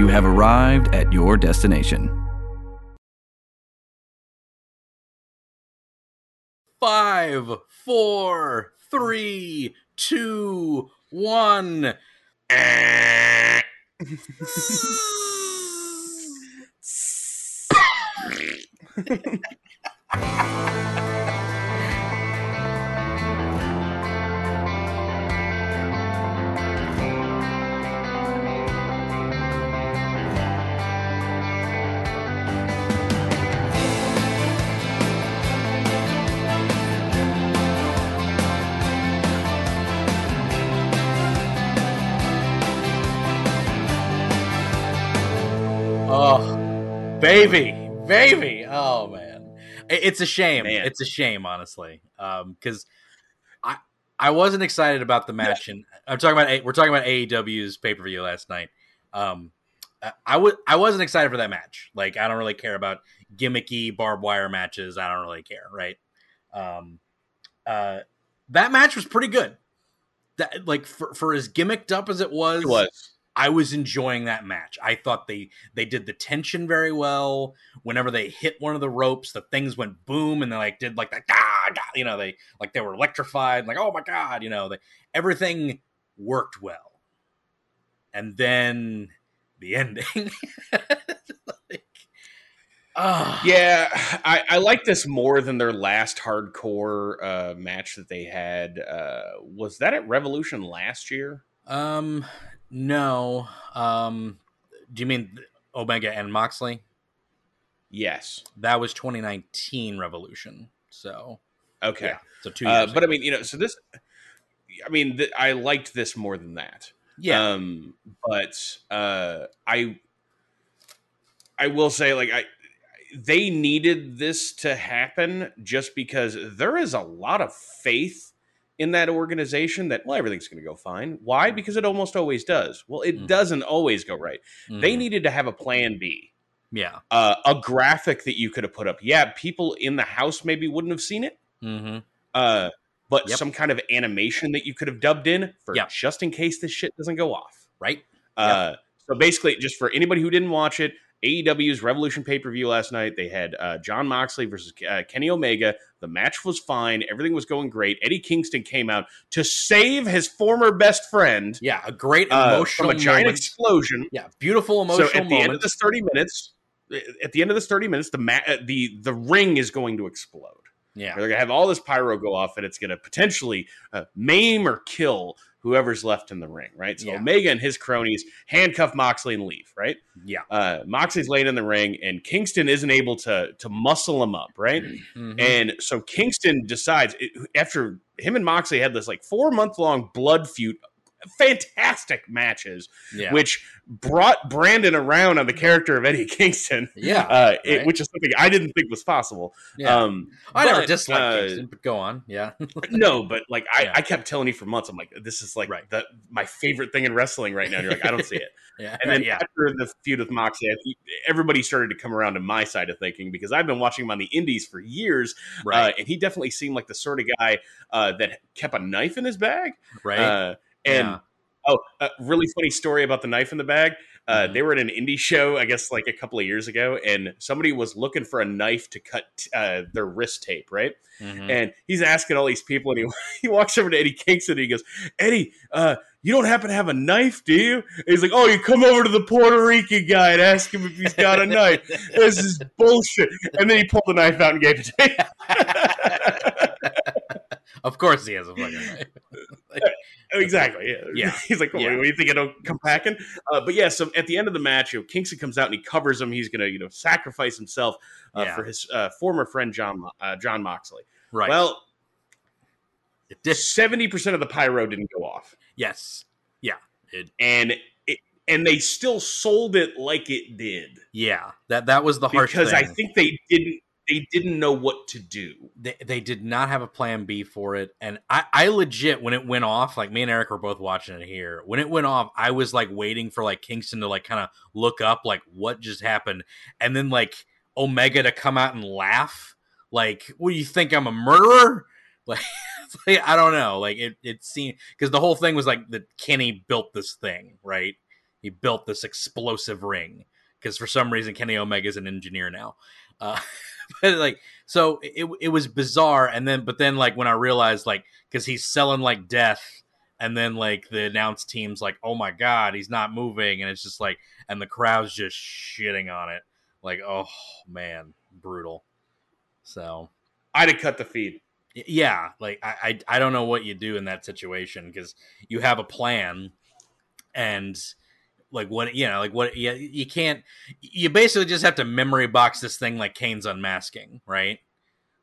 You have arrived at your destination. Five, four, three, two, one. baby, baby. Oh man, it's a shame. Man. It's a shame, honestly, because I I wasn't excited about the match, and I'm talking about A- we're talking about AEW's pay per view last night. Um, I- I would I wasn't excited for that match. Like I don't really care about gimmicky barbed wire matches. I don't really care, right? Um, uh, that match was pretty good. That like for for as gimmicked up as it was, It was. I was enjoying that match. I thought they they did the tension very well. Whenever they hit one of the ropes, the things went boom, and they like did like that, ah, ah, you know, they like they were electrified, like oh my god, you know, they, everything worked well. And then the ending, like, ah, Yeah, I, I like this more than their last hardcore uh, match that they had. Uh, was that at Revolution last year? Um, no. Um, do you mean Omega and Moxley? Yes. That was 2019 Revolution. So Okay. yeah, so two Uh, but I mean, you know, so this, I mean, th- I liked this more than that. yeah, Um, but uh, I, I will say, like, I, they needed this to happen just because there is a lot of faith in that organization that well everything's going to go fine why because it almost always does well it Mhm. doesn't always go right they Mhm. needed to have a plan b yeah. uh, a graphic that you could have put up yeah people in the house maybe wouldn't have seen it Mm-hmm. uh, but Yep. some kind of animation that you could have dubbed in for Yep. just in case this shit doesn't go off Right. uh, so basically, just for anybody who didn't watch it, AEW's Revolution pay per view last night, they had uh, Jon Moxley versus uh, Kenny Omega. The match was fine. Everything was going great. Eddie Kingston came out to save his former best friend Yeah. A great uh, emotional from a giant moment. explosion. yeah. Beautiful emotional So at the end of this 30 minutes, at the end of this 30 minutes, the ma- uh, the the ring is going to explode. yeah. They're gonna have all this pyro go off, and it's gonna potentially uh, maim or kill whoever's left in the ring, right? So Yeah. Omega and his cronies handcuff Moxley and leave, right? Yeah. Uh, Moxley's laying in the ring, and Kingston isn't able to to muscle him up, right? Mhm. And so Kingston decides after him and Moxley had this like four month long blood feud, fantastic matches, yeah. which brought Brandon around on the character of Eddie Kingston, yeah. uh, it- right. which is something I didn't think was possible. yeah. Um, I never disliked uh, Kingston, but go on. Yeah. no, but like I, Yeah. I kept telling you for months, I'm like, this is like Right. the my favorite thing in wrestling right now. And you're like, I don't see it. yeah. And then yeah. after the feud with Moxley, I think everybody started to come around to my side of thinking because I've been watching him on the Indies for years, Right. uh, and he definitely seemed like the sort of guy uh, that kept a knife in his bag. right. And Yeah. oh, a really funny story about the knife in the bag. Uh, Mhm. They were at an indie show, I guess, like a couple of years ago, and somebody was looking for a knife to cut uh, their wrist tape, right? Mhm. and he's asking all these people, and he, he walks over to Eddie Kingston and he goes, Eddie, uh, you don't happen to have a knife, do you? And he's like, Oh, you come over to the Puerto Rican guy and ask him if he's got a knife. This is bullshit. And then he pulled the knife out and gave it to me. of course he has a fucking knife. exactly. Yeah. Yeah. He's like, what, Yeah. what do you think I don't come packing? Uh, but yeah, so at the end of the match, you know, Kingston comes out and he covers him. He's going to, you know, sacrifice himself uh, Yeah. for his uh, former friend, Jon, uh, Jon Moxley. Right. Well, it did. 70% of the pyro didn't go off. Yes. Yeah. It. and it, and they still sold it like it did Yeah. That that was the harsh because I think they didn't they didn't know what to do. they, they did not have a plan B for it. And I, I legit, when it went off, like me and Eric were both watching it here. When it went off, I was like waiting for like Kingston to like kind of look up, like what just happened. And then like Omega to come out and laugh. Like, what do you think? I'm a murderer? Like, like, I don't know. Like it, it seemed, because the whole thing was like that Kenny built this thing, right? he built this explosive ring because for some reason Kenny Omega is an engineer now. Uh, but like, so it it was bizarre, and then but then like when I realized like because he's selling like death, and then like the announce team's like, oh my god, he's not moving, and it's just like, and the crowd's just shitting on it, like, oh man, brutal. So I'd have cut the feed. Yeah like I, I i don't know what you do in that situation because you have a plan and like what you know like what you, you can't you basically just have to memory box this thing like kane's unmasking right?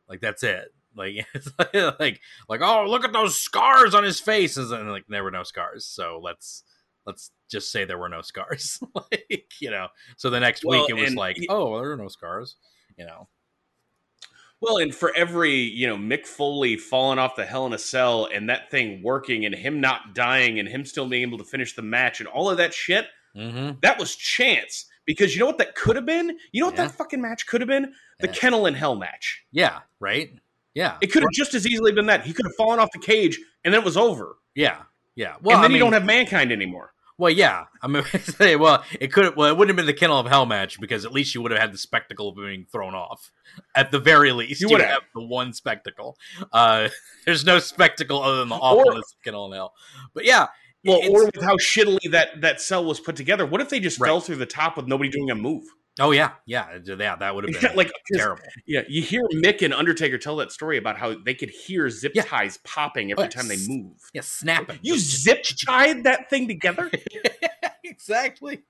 Like that's it. Like like like, like oh look at those scars on his face. And like there were no scars. So let's let's just say there were no scars. Like you know so the next Well, week it was like y- oh there are no scars you know. Well, and for every, you know, Mick Foley falling off the Hell in a Cell and that thing working and him not dying and him still being able to finish the match and all of that shit, mm-hmm. that was chance. Because you know what that could have been? You know what Yeah. that fucking match could have been? The Yeah. Kennel in Hell match. yeah right yeah It could have just as easily been that. He could have fallen off the cage and then it was over. Yeah, yeah. Well, and then I you mean, don't have mankind anymore. Well, yeah. I mean, say, well, it could. Well, it wouldn't have been the Kennel of Hell match because at least you would have had the spectacle of being thrown off. At the very least, You you would have the one spectacle. Uh, there's no spectacle other than the awfulness of Kennel of Hell. But yeah, Well, it's- or with how shittily that that cell was put together. What if they just Right. fell through the top with nobody doing a move? oh yeah, yeah, yeah. That would have been like terrible. Yeah, you hear Mick and Undertaker tell that story about how they could hear zip Yeah. ties popping every Oh, time they move. Yeah, snapping. You zip tied that thing together? exactly.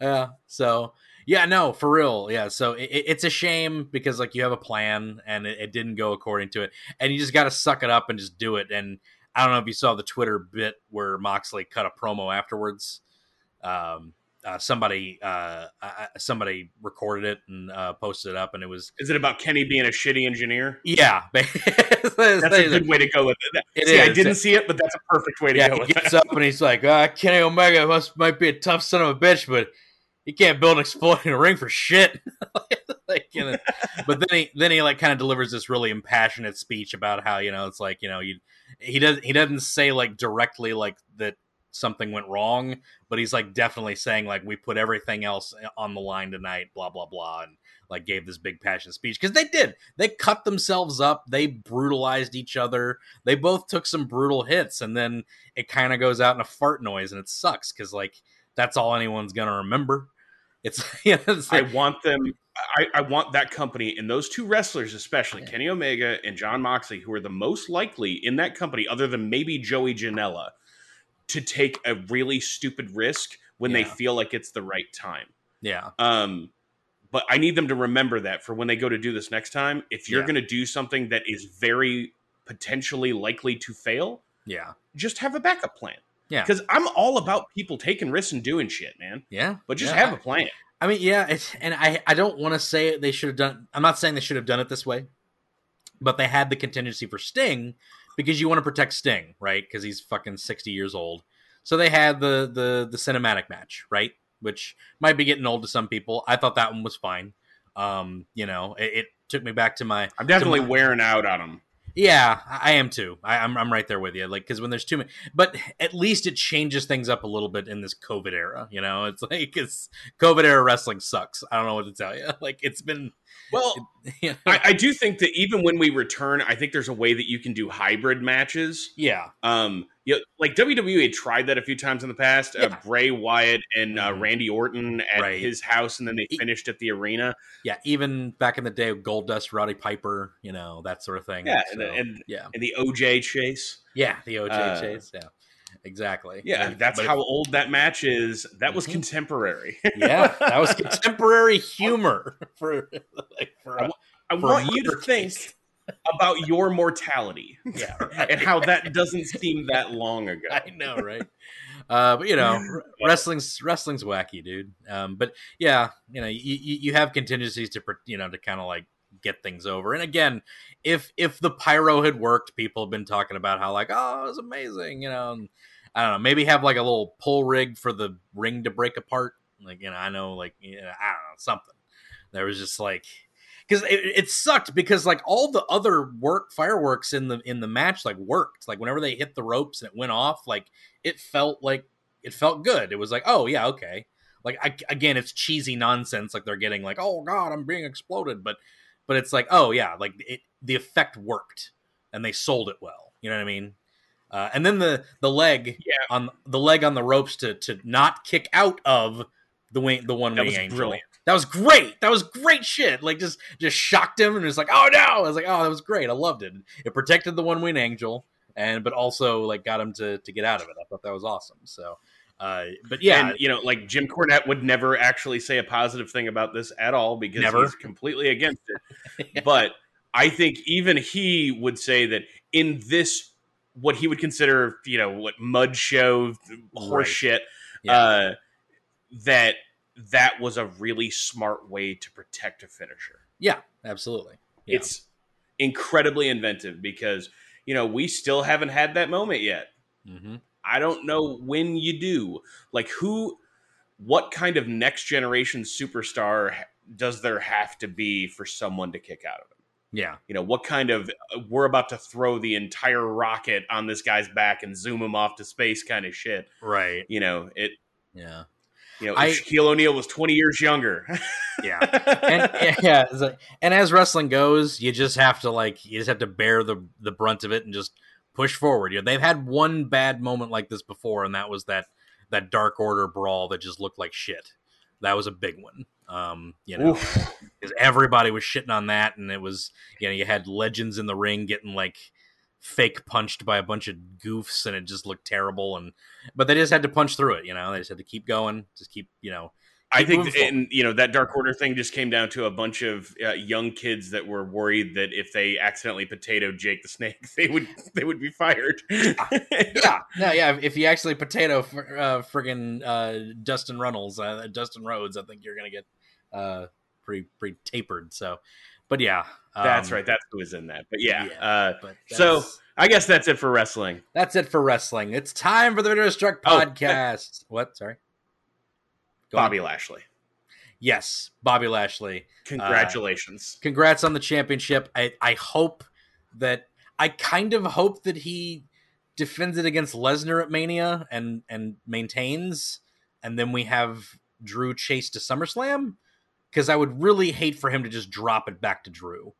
Uh, so yeah, no, for real. Yeah. So it, it- it's a shame because like you have a plan and it, it didn't go according to it, and you just got to suck it up and just do it. And I don't know if you saw the Twitter bit where Moxley cut a promo afterwards. Um, uh, somebody uh, uh, somebody recorded it and uh, posted it up, and it was Is it about Kenny being a shitty engineer? yeah. That's a good way to go with it. It See, I didn't see it, but that's a perfect way to yeah, go he with gets it. up and he's like, uh, Kenny Omega must might be a tough son of a bitch, but he can't build an exploding ring for shit. like, you know, but then he then he like kind of delivers this really impassionate speech about how you know it's like you know you he does he doesn't say like directly like that something went wrong, but he's like definitely saying like we put everything else eh, on the line tonight, blah blah blah, and like gave this big passionate speech because they did they cut themselves up, they brutalized each other, they both took some brutal hits, and then it kind of goes out in a fart noise, and it sucks because like that's all anyone's gonna remember. It's, know, it's I want them. I, I want that company and those two wrestlers, especially Yeah. Kenny Omega and Jon Moxley, who are the most likely in that company, other than maybe Joey Janela, to take a really stupid risk when they feel like it's the right time. yeah, Um, but I need them to remember that for when they go to do this next time. If you're Yeah. going to do something that is very potentially likely to fail, yeah, just have a backup plan. Yeah. Because I'm all about people taking risks and doing shit, man. yeah. But just Yeah, have a plan. I mean, yeah, it's and I I don't want to say they should have done. I'm not saying they should have done it this way, but they had the contingency for Sting because you want to protect Sting, right? Because he's fucking 60 years old. So they had the the the cinematic match, right? Which might be getting old to some people. I thought that one was fine. Um, you know, it, it took me back to my I'm definitely my- wearing out on them. Yeah, I am too. I, I'm I'm right there with you. Like because when there's too many, but at least it changes things up a little bit in this COVID era. You know, it's like it's COVID era wrestling sucks. I don't know what to tell you. Like it's been, Well, you know, I, I do think that even when we return, I think there's a way that you can do hybrid matches. yeah, Um, you know, like WWE had tried that a few times in the past. Uh, Yeah. Bray Wyatt and uh, Mhm. Randy Orton at Right. his house, and then they finished at the arena. yeah. Even back in the day, with Goldust, Roddy Piper, you know that sort of thing. Yeah, So, and, and yeah, and the OJ chase. yeah. The OJ Uh, chase. Yeah, exactly. Yeah, And- that's how old that match is. That was Mhm. contemporary. yeah, that was contemporary humor for like for a, I for a want you to think case. about your mortality yeah, right. and how that doesn't seem that long ago. I know, right? Uh, but you know, wrestling's wrestling's wacky, dude. Um, but yeah, you know, you, you you have contingencies to you know to kind of like get things over. And again, if if the pyro had worked, people have been talking about how like oh it was amazing, you know. And, I don't know, maybe have like a little pull rig for the ring to break apart. Like you know, I know, like you know, I don't know something. There was just like because it, it sucked because like all the other work fireworks in the in the match like worked like whenever they hit the ropes and it went off like it felt like it felt good. It was like, oh yeah, okay. Like I, again, it's cheesy nonsense. Like they're getting like, oh god, I'm being exploded, but but it's like, oh yeah, like it, the effect worked and they sold it well. You know what I mean? Uh, and then the the leg Yeah. on the leg on the ropes to to not kick out of the wing the one That wing was angel. brilliant. That was great. That was great shit. Like just just shocked him and was like, oh no. I was like, oh, that was great. I loved it. It protected the one wing angel and but also like got him to to get out of it. I thought that was awesome. So uh but yeah, and you know, like Jim Cornette would never actually say a positive thing about this at all because Never. he's completely against it. But I think even he would say that in this, what he would consider, you know, what mud show horse Right. shit, Yeah. uh, that that was a really smart way to protect a finisher. yeah, absolutely. Yeah. It's incredibly inventive because you know we still haven't had that moment yet. hmm I don't know when you do. Like who what kind of next generation superstar does there have to be for someone to kick out of him? Yeah. You know, what kind of uh, we're about to throw the entire rocket on this guy's back and zoom him off to space kind of shit. Right. You know, it Yeah. you know, I- Shaquille O'Neal was 20 years younger. Yeah. and yeah, like- and as wrestling goes, you just have to like you just have to bear the the brunt of it and just push forward. You know, they've had one bad moment like this before, and that was that that Dark Order brawl that just looked like shit. That was a big one. Um, you know, because everybody was shitting on that, and it was you know you had legends in the ring getting like fake punched by a bunch of goofs, and it just looked terrible. And but they just had to punch through it. You know, they just had to keep going, just keep you know. I think, and you know, that Dark Order thing just came down to a bunch of uh, young kids that were worried that if they accidentally potato Jake the Snake, they would they would be fired. yeah, no, yeah. If, if you actually potato uh, friggin' uh, Dustin Runnels, uh, Dustin Rhodes, I think you're gonna get uh, pretty pretty tapered. So, but yeah, um, that's right. That's who was in that. But yeah, yeah. Uh, But So- I guess that's it for wrestling. that's it for wrestling. It's time for the Video Struck Oh, podcast. what? Sorry, Go on. Bobby Lashley, Yes, Bobby Lashley. congratulations. Congrats on the championship. I I hope that I kind of hope that he defends it against Lesnar at Mania and and maintains, and then we have Drew chase to SummerSlam. Because I would really hate for him to just drop it back to Drew.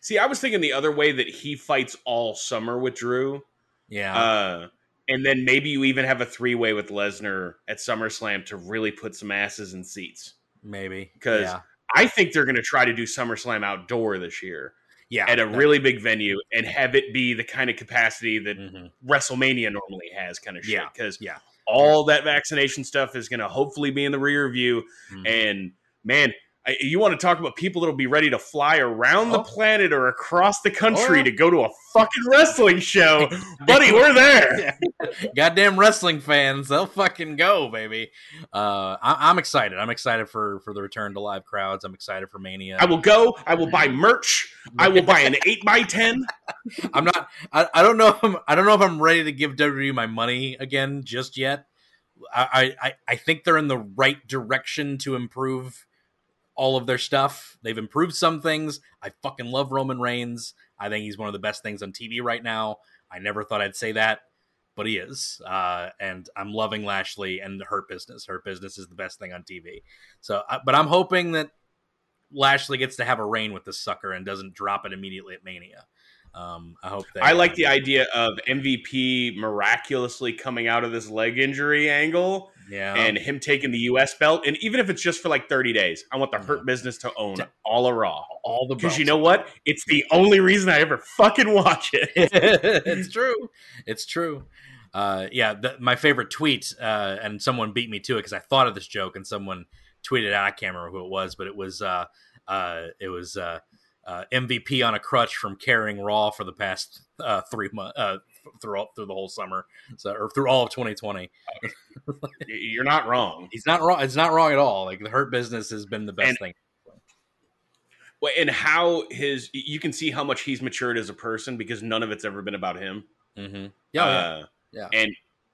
See, I was thinking the other way that he fights all summer with Drew, Yeah, uh, and then maybe you even have a three way with Lesnar at SummerSlam to really put some asses in seats. maybe 'cause yeah, I think they're going to try to do SummerSlam outdoor this year yeah, at a really big venue and have it be the kind of capacity that Mhm. WrestleMania normally has, kind of shit. Yeah, Because yeah. all that vaccination stuff is going to hopefully be in the rear view. Mhm. And man, I, you want to talk about people that'll be ready to fly around the Oh. planet or across the country Oh. to go to a fucking wrestling show, buddy. We're there. Goddamn wrestling fans, they'll fucking go, baby. Uh, I- I'm excited. I'm excited for for the return to live crowds. I'm excited for Mania. I will go. I will buy merch. I will buy an eight by ten. I'm not. I, I don't know. If I'm, I don't know if I'm ready to give WWE my money again just yet. I, I I think they're in the right direction to improve all of their stuff. They've improved some things. I fucking love Roman Reigns. I think he's one of the best things on TV right now. I never thought I'd say that, but he is. Uh, and I'm loving Lashley and Hurt Business. Hurt Business is the best thing on TV. So, uh, but I'm hoping that Lashley gets to have a reign with this sucker and doesn't drop it immediately at Mania. Um, I hope that I like the idea of MVP miraculously coming out of this leg injury angle yeah, and him taking the U.S. belt. And even if it's just for like 30 days, I want the Hurt Business to own all of Raw. all the Because you know what? It's the only reason I ever fucking watch it. it's true. It's true. Uh, yeah, the, my favorite tweet, uh, and someone beat me to it because I thought of this joke, and someone tweeted out. I can't remember who it was, but it was uh, uh, it was uh, uh, MVP on a crutch from carrying Raw for the past uh, three months uh, through all, through the whole summer, so or through all of 2020. You're not wrong. He's not wrong. It's not wrong at all. Like the Hurt Business has been the best And- thing. Well, And how his, you can see how much he's matured as a person because none of it's ever been about him. Mm-hmm. Yeah, Uh, yeah. And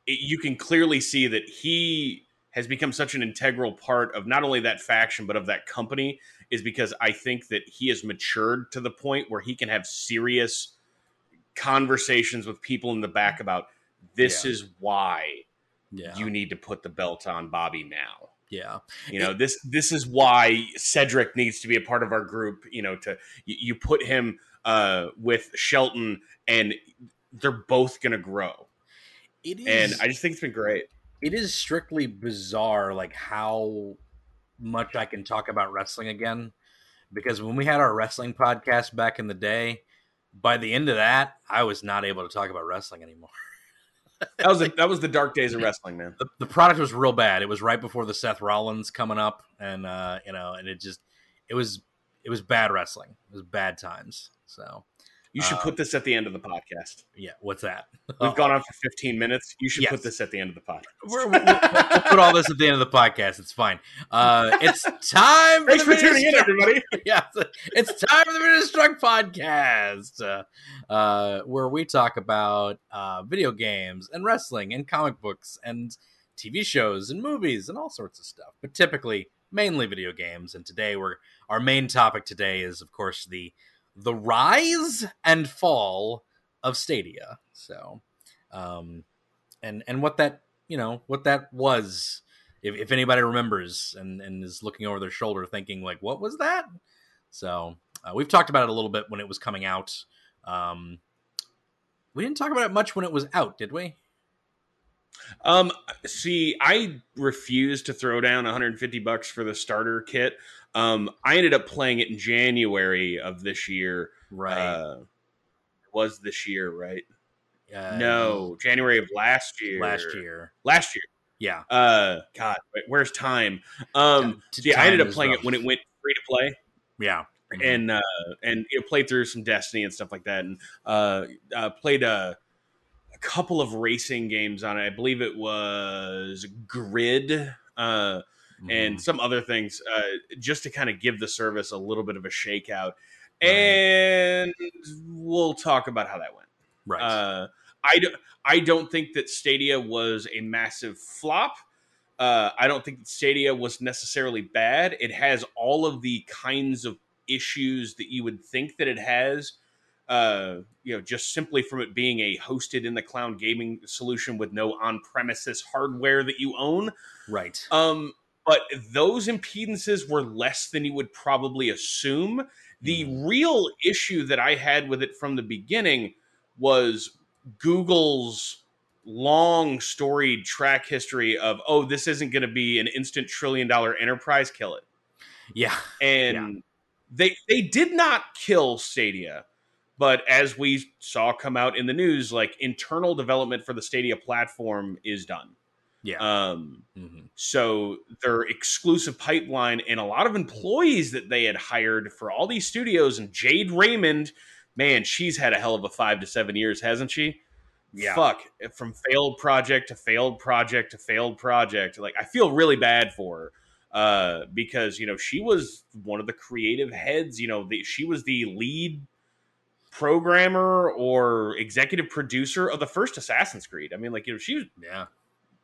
it, you can clearly see that he has become such an integral part of not only that faction, but of that company, is because I think that he has matured to the point where he can have serious conversations with people in the back about this Yeah. is why Yeah. you need to put the belt on Bobby now. yeah. You know, this this is why Cedric needs to be a part of our group. You know, to you, you put him uh, with Shelton, and they're both going to grow. It is And I just think it's been great. it is strictly bizarre like how much I can talk about wrestling again because when we had our wrestling podcast back in the day by the end of that I was not able to talk about wrestling anymore. That was a, that was the dark days of wrestling, man. The, the product was real bad. It was right before the Seth Rollins coming up and uh you know and it just it was it was bad wrestling. It was bad times. So, You should put this at the end of the podcast. yeah, what's that? We've gone on for 15 minutes. You should Yes. put this at the end of the podcast. We're, we'll, we'll put all this at the end of the podcast. It's fine. Uh, it's time for Thanks the for tuning in, everybody. yeah, it's time for the Ministruck podcast, uh, uh, where we talk about uh, video games and wrestling and comic books and TV shows and movies and all sorts of stuff. But typically, mainly video games. And today, we're our main topic today is, of course, the the rise and fall of Stadia. So, um, and and what that you know what that was. If, if anybody remembers and, and is looking over their shoulder thinking like what was that so uh, we've talked about it a little bit when it was coming out um, we didn't talk about it much when it was out did we Um, see, I refused to throw down 150 bucks for the starter kit. Um, I ended up playing it in January of this year. right Uh, was this year, right? uh, no, January of last year. last year Last year. yeah Uh, God, where's time? Um, T- see, I ended up playing rough. it when it went free to play. yeah Mhm. and uh, and you know, played through some Destiny and stuff like that, and uh, uh, played a couple of racing games on it. I believe it was Grid uh, and Mhm. some other things, uh, just to kind of give the service a little bit of a shakeout. Right. And we'll talk about how that went. right Uh, I, do, I don't think that Stadia was a massive flop. Uh, I don't think that Stadia was necessarily bad. It has all of the kinds of issues that you would think that it has. Uh, you know, just simply from it being a hosted in the cloud gaming solution with no on-premises hardware that you own. right Um, but those impedances were less than you would probably assume. The real issue that I had with it from the beginning was Google's long storied track history of, oh, this isn't going to be an instant trillion dollar enterprise, kill it. yeah And they they did not kill Stadia, but as we saw come out in the news, like internal development for the Stadia platform is done. yeah Um, Mhm. so their exclusive pipeline and a lot of employees that they had hired for all these studios and Jade Raymond, man, she's had a hell of a five to seven years, hasn't she? Yeah. Fuck. From failed project to failed project to failed project. Like I feel really bad for her. Uh, because you know she was one of the creative heads. You know, the, she was the lead programmer or executive producer of the first Assassin's Creed. I mean, like you know, she yeah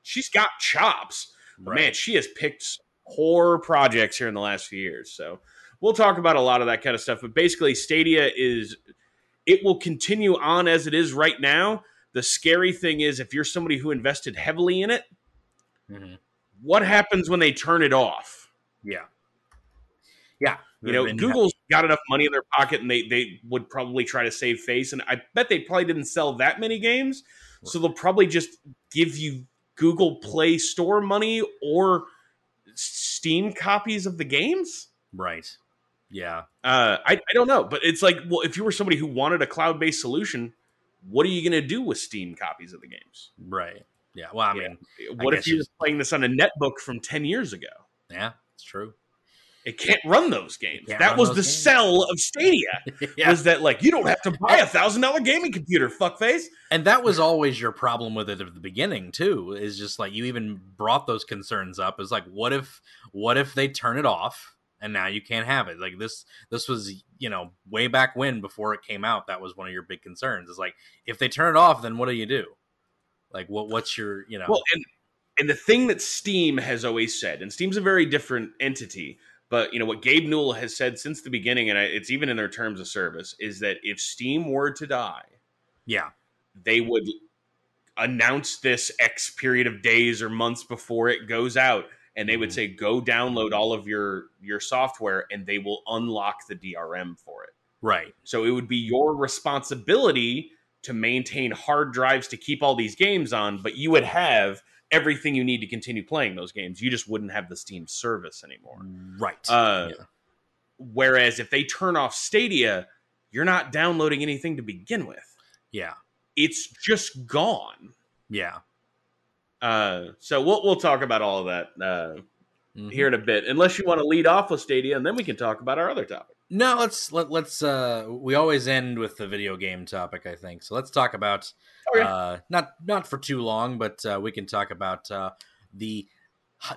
she's got chops. Right. man, she has picked horror projects here in the last few years. So we'll talk about a lot of that kind of stuff. But basically, Stadia is it will continue on as it is right now. The scary thing is if you're somebody who invested heavily in it, Mhm. what happens when they turn it off? yeah yeah You know, Google's got enough money in their pocket and they they would probably try to save face. And I bet they probably didn't sell that many games. So they'll probably just give you Google Play Store money or Steam copies of the games. right yeah Uh, I, I don't know, but it's like, well, if you were somebody who wanted a cloud based solution, what are you going to do with Steam copies of the games? right yeah well i Yeah. mean What if you you- were playing this on a netbook from 10 years ago? yeah it's true It can't run those games. Can't That was the games. sell of Stadia. yeah Was that like you don't have to buy a thousand dollar gaming computer, fuckface? and that was always your problem with it at the beginning too is just like you even brought those concerns up is like what if what if they turn it off and now you can't have it like this this was you know way back when before it came out that was one of your big concerns is like if they turn it off then what do you do like what what's your you know Well, and and the thing that Steam has always said, and Steam's a very different entity, but you know what Gabe Newell has said since the beginning, and it's even in their terms of service, is that if Steam were to die, yeah they would announce this X period of days or months before it goes out, and they would Mhm. say, "Go download all of your your software," and they will unlock the DRM for it. Right. So it would be your responsibility to maintain hard drives to keep all these games on, but you would have everything you need to continue playing those games. You just wouldn't have the Steam service anymore. Right. Uh, Yeah. Whereas if they turn off Stadia, you're not downloading anything to begin with. yeah. It's just gone. Yeah. Uh, so we'll we'll talk about all of that uh, Mhm. here in a bit, unless you want to lead off with Stadia, and then we can talk about our other topic. No, let's let, let's uh we always end with the video game topic, I think. So let's talk about. Uh not not for too long, but uh, we can talk about uh the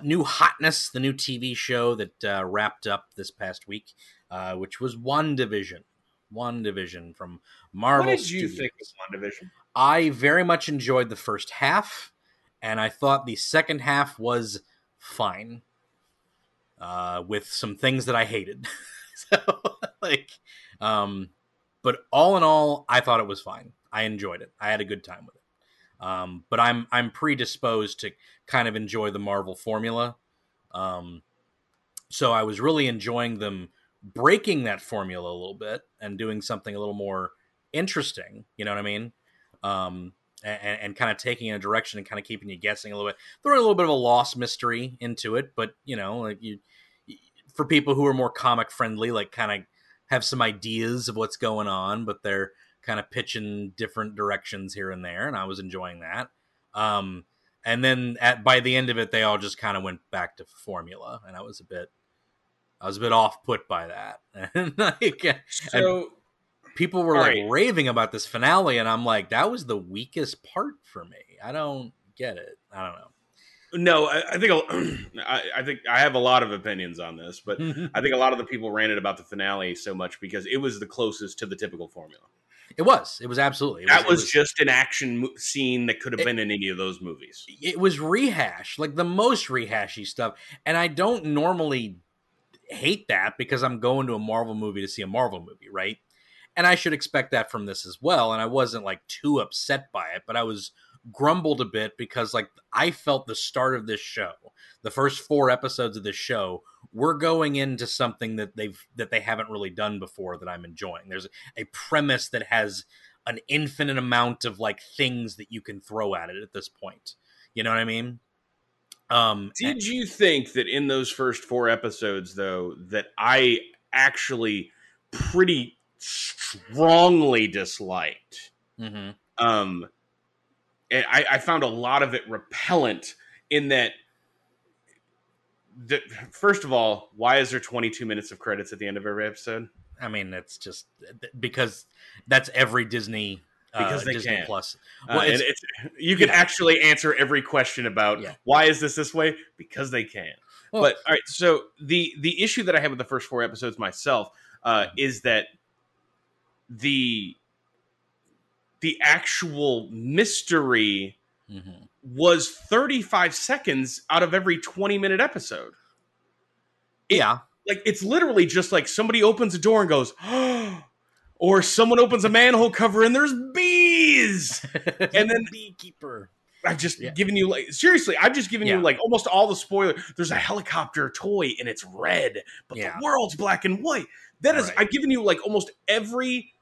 new hotness, the new TV show that uh, wrapped up this past week, uh which was WandaVision. One Division from Marvel what did you Studios. think of WandaVision? I very much enjoyed the first half, and I thought the second half was fine, uh, with some things that I hated. so, like, um, but all in all, I thought it was fine. I enjoyed it. I had a good time with it. Um, but I'm I'm predisposed to kind of enjoy the Marvel formula. Um, so I was really enjoying them breaking that formula a little bit and doing something a little more interesting. You know what I mean? Um, and, and kind of taking in a direction and kind of keeping you guessing a little bit, throwing a little bit of a lost mystery into it. But you know, like you, for people who are more comic friendly, like kind of have some ideas of what's going on, but they're kind of pitching different directions here and there, and I was enjoying that. Um, and then at by the end of it, they all just kind of went back to formula, and I was a bit, I was a bit off put by that. And like, So people were like right. raving about this finale, and I'm like, that was the weakest part for me. I don't get it. I don't know. no, I, I think I, I think I have a lot of opinions on this, but I think a lot of the people ranted about the finale so much because it was the closest to the typical formula. It was. It was absolutely. It that it was, just an action mo- scene that could have It- been in any of those movies. it was rehash, like the most rehashy stuff. And I don't normally hate that because I'm going to a Marvel movie to see a Marvel movie, right? And I should expect that from this as well. And I wasn't like too upset by it, but I was grumbled a bit because like I felt the start of this show, the first four episodes of this show, we're going into something that they've that they haven't really done before that I'm enjoying. There's a premise that has an infinite amount of like things that you can throw at it at this point. You know what I mean? Um Did you think that in those first four episodes, though, that I actually pretty strongly disliked? mhm. Um, and I, I found a lot of it repellent in that. The, first of all, why is there 22 minutes of credits at the end of every episode? I mean, it's just because that's every Disney uh, Because they Disney can. Plus. Uh, Well, and it's- it's, you can yeah. actually answer every question about Yeah. why is this this way because they can. Well- but all right, so the the issue that I have with the first four episodes myself uh, Mhm. is that the the actual mystery Mhm. was 35 seconds out of every 20 minute episode. Yeah, Like it's literally just like somebody opens a door and goes, or someone opens a manhole cover and there's bees. and then- beekeeper. I've just Yeah. given you like seriously, I've just given Yeah. you like almost all the spoiler. There's a helicopter toy and it's red, but Yeah. the world's black and white. That is Right. I've given you like almost every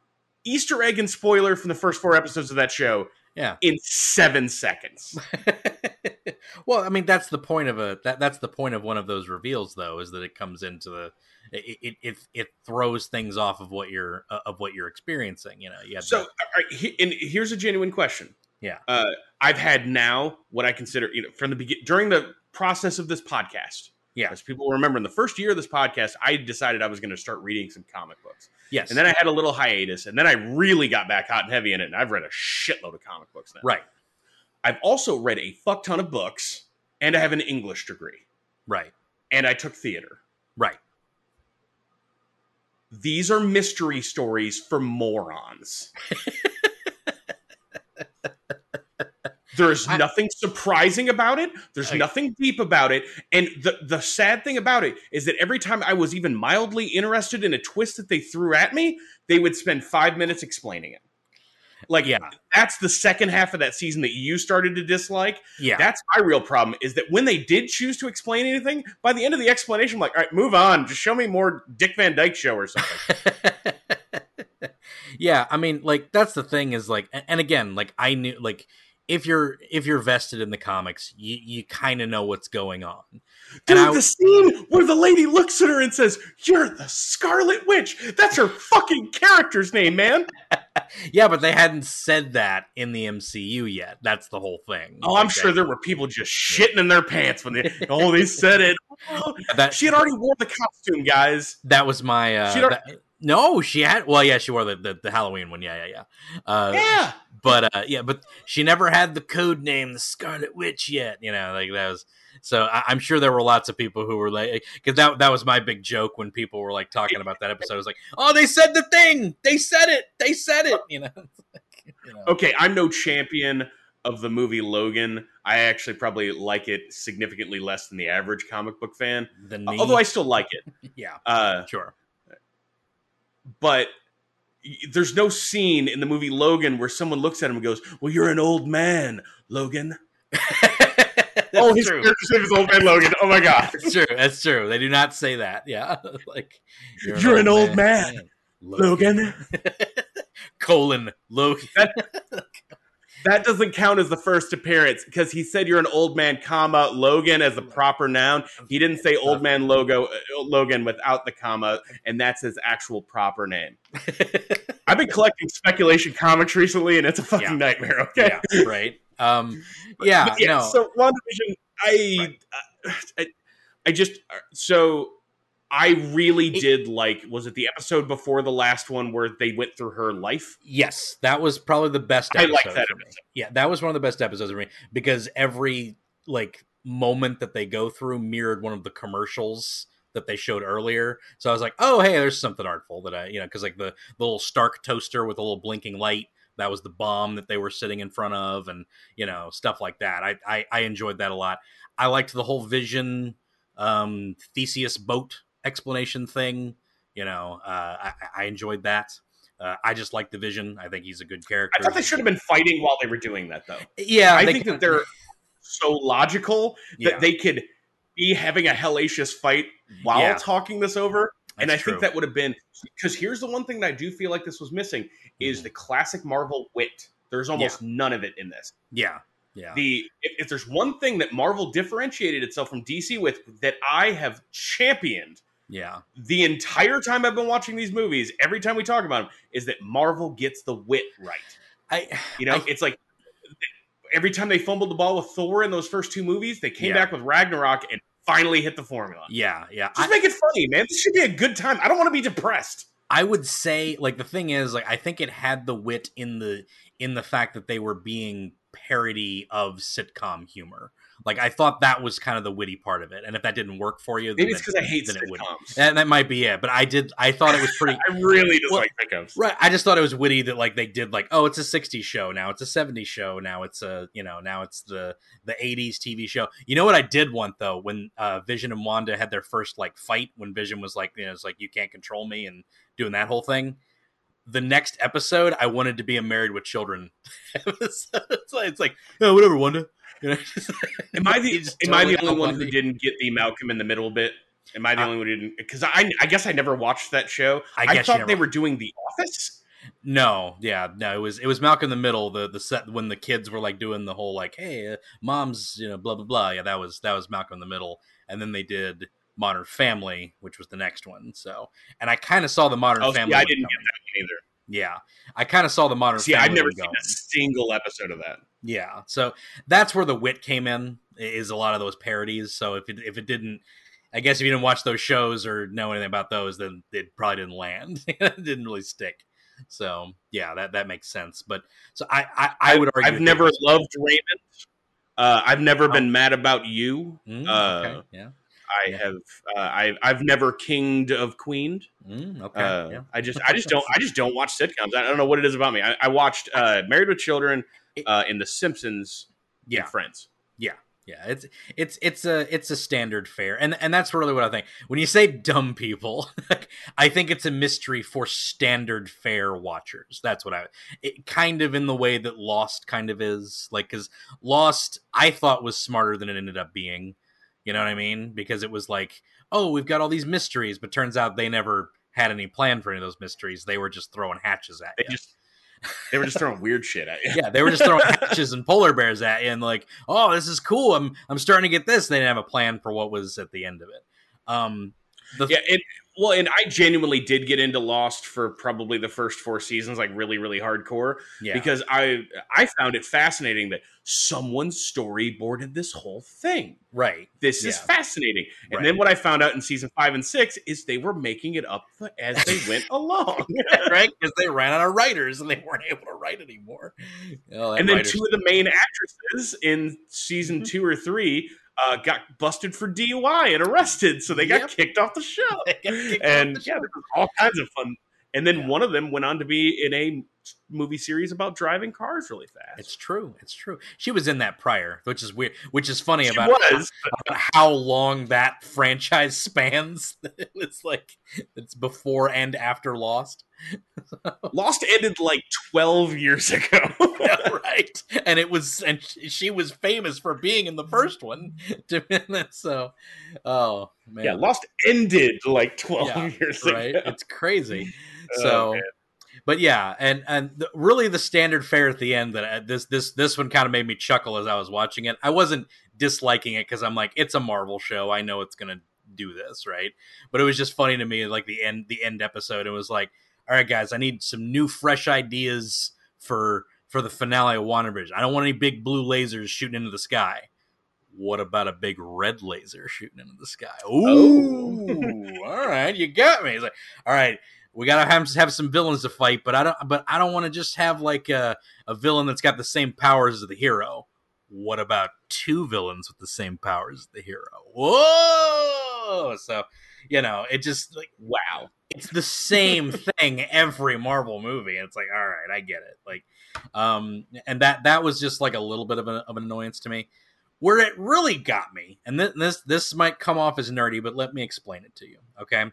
Easter egg and spoiler from the first four episodes of that show Yeah. in seven seconds. well, I mean, that's the point of a that that's the point of one of those reveals, though, is that it comes into the it it it, it throws things off of what you're uh, of what you're experiencing. You know, yeah. So, the- all right, and here's a genuine question. Yeah. uh, I've had now what I consider, you know, from the beginning during the process of this podcast. Yeah. as people remember, in the first year of this podcast, I decided I was going to start reading some comic books, yes, and then I had a little hiatus, and then I really got back hot and heavy in it, and I've read a shitload of comic books now. right, I've also read a fuck ton of books, and I have an English degree, right, and I took theater. right. These are mystery stories for morons. There's I- nothing surprising about it. There's I- nothing deep about it. And the the sad thing about it is that every time I was even mildly interested in a twist that they threw at me, they would spend five minutes explaining it. Like, Yeah. that's the second half of that season that you started to dislike. Yeah. That's my real problem is that when they did choose to explain anything, by the end of the explanation, I'm like, all right, move on. Just show me more Dick Van Dyke show or something. yeah, I mean, like that's the thing is like, and again, like I knew, like if you're if you're vested in the comics, you you kind of know what's going on. Dude, And I- the scene where the lady looks at her and says, You're the Scarlet Witch. That's her fucking character's name, man. Yeah, but they hadn't said that in the MCU yet. That's the whole thing. Oh, I'm Like, sure that- there were people just shitting in their pants when they, oh, they said it. that She had already worn the costume, guys. that was my. Uh, She don't- that- no, she had. Well, yeah, she wore the the, the Halloween one. Yeah, yeah, yeah. Uh, Yeah. but uh, yeah, but she never had the code name, the Scarlet Witch, yet. You know, like that was. So I, I'm sure there were lots of people who were like, because that that was my big joke when people were like talking about that episode. It was like, oh, they said the thing, they said it, they said it. You know. you know. Okay, I'm no champion of the movie Logan. I actually probably like it significantly less than the average comic book fan, The although I still like it. yeah, Uh, sure. But there's no scene in the movie Logan where someone looks at him and goes, "Well, you're an old man, Logan." That's oh, his true. character's name is Old Man Logan. Oh my god. That's true. That's true. They do not say that. Yeah, like You're an old man, Logan. colon Logan. That doesn't count as the first appearance because he said you're an old man, comma Logan as the proper noun. He didn't say old man logo uh, Logan without the comma, and that's his actual proper name. I've been collecting speculation comics recently, and it's a fucking Yeah. nightmare. Okay, yeah, right. Um, yeah, But yeah. no, So WandaVision, I, Right. uh, I, I just so I really It- did like. Was it the episode before the last one where they went through her life? yes, that was probably the best. I Episode like that episode. Yeah, that was one of the best episodes for me because every like moment that they go through mirrored one of the commercials that they showed earlier. So I was like, oh, hey, there's something artful that I, you know, because like the, the little Stark toaster with a little blinking light. That was the bomb that they were sitting in front of, and you know stuff like that. I I, I enjoyed that a lot. I liked the whole Vision um, Theseus boat explanation thing. You know, uh, I, I enjoyed that. Uh, I just like the Vision. I think he's a good character. I thought they should have been fighting while they were doing that, though. Yeah, I think that they're so logical yeah, that they could be having a hellacious fight while Yeah. talking this over. and I that's think that would have been because here's the one thing that I do feel like this was missing is Mhm. the classic Marvel wit. There's almost none of it in this. yeah, yeah, The if, if there's one thing that Marvel differentiated itself from DC with that I have championed yeah, the entire time I've been watching these movies, every time we talk about them, is that Marvel gets the wit right. I You know, I- it's like every time they fumbled the ball with Thor in those first two movies, they came Yeah. back with Ragnarok and finally hit the formula. yeah, yeah. Just I, make it funny, man. This should be a good time. I don't want to be depressed. I would say like the thing is like I think it had the wit in the in the fact that they were being parody of sitcom humor. Like I thought that was kind of the witty part of it, and if that didn't work for you, then Maybe it's because I hate then sitcoms. And that might be it, but I did. I thought it was pretty. I really Well, dislike sitcoms. Right. I just thought it was witty that like they did like, oh, it's a 60s show now, it's a 70s show now, it's a you know, now it's the the 80s TV show. You know what I did want though when uh Vision and Wanda had their first like fight when Vision was like, you know, it's like you can't control me and doing that whole thing. The next episode, I wanted to be a married with children. episode. it's like, it's like oh, whatever, Wanda. You know, Am I the He's Am I the only one who didn't get the Malcolm in the Middle bit? Am I the Uh, only one who didn't? Because I I guess I never watched that show. I I, guess you thought they were doing The Office. No, yeah, no, it was it was Malcolm in the Middle, the the set when the kids were like doing the whole like, hey, uh, mom's, you know, blah blah blah. Yeah, that was that was Malcolm in the Middle, and then they did Modern Family, which was the next one. So, and I kind of saw the Modern Oh, see, Family. I didn't coming. get that either. Yeah, I kind of saw the Modern Family. See, Family. I've never one seen going. a single episode of that. Yeah, so that's where the wit came in. Is a lot of those parodies. So if it if it didn't, I guess if you didn't watch those shows or know anything about those, then it probably didn't land. it didn't really stick. So yeah, that that makes sense. But so I I, I would argue I've never loved Raymond. Uh, I've never Oh. been mad about you. Mm, uh, okay, yeah. I Yeah. have. Uh, I, I've never kinged of queened. Mm, okay. Uh, yeah. I just, I just don't, I just don't watch sitcoms. I don't know what it is about me. I, I watched uh, Married with Children, uh, in The Simpsons, Yeah. Friends. Yeah, Yeah. it's it's it's a it's a standard fare, and and that's really what I think. When you say dumb people, I think it's a mystery for standard fare watchers. That's what I it kind of in the way that Lost kind of is, like because Lost I thought was smarter than it ended up being. You know what I mean? Because it was like, oh, we've got all these mysteries, but turns out they never had any plan for any of those mysteries. They were just throwing hatches at They you. just they were just throwing weird shit at you. yeah, they were just throwing hatches and polar bears at you, and like, oh, this is cool. I'm I'm starting to get this. They didn't have a plan for what was at the end of it. Um, the Yeah, it well, and I genuinely did get into Lost for probably the first four seasons, like really, really hardcore, yeah, because I I found it fascinating that someone storyboarded this whole thing. right, This is fascinating. And Right. then what I found out in season five and six is they were making it up as they went along. right, because they ran out of writers and they weren't able to write anymore. Oh, and then two of the main actresses in season Mhm. two or three uh, got busted for DUI and arrested, so they got Yep. kicked off the show. Off and the yeah, show. there was all kinds of fun. And then Yeah. one of them went on to be in a movie series about driving cars really fast. it's true. It's true. She was in that prior, which is weird. Which is funny about was. about how long that franchise spans. it's like it's before and after Lost. Lost ended like 12 years ago. Yeah, right. And it was, and sh- she was famous for being in the first one. so, oh man, yeah, Lost ended like 12 Yeah, years right? ago. It's crazy. Oh, So, man. But yeah, and and the, really the standard fare at the end that I, this this this one kind of made me chuckle as I was watching it. I wasn't disliking it because I'm like, it's a Marvel show. I know it's gonna do this, right? But it was just funny to me, like the end the end episode. It was like, all right, guys, I need some new, fresh ideas for for the finale of WandaVision. I don't want any big blue lasers shooting into the sky. What about a big red laser shooting into the sky? Oh. Ooh, all right, you got me. He's like, all right, we gotta have have some villains to fight, but I don't. But I don't want to just have like a a villain that's got the same powers as the hero. What about two villains with the same powers as the hero? Whoa! So you know, it just like wow. it's the same thing every Marvel movie. It's like, all right, I get it. Like, um, and that that was just like a little bit of, a, of an annoyance to me. Where it really got me, and th- this this might come off as nerdy, but let me explain it to you. Okay,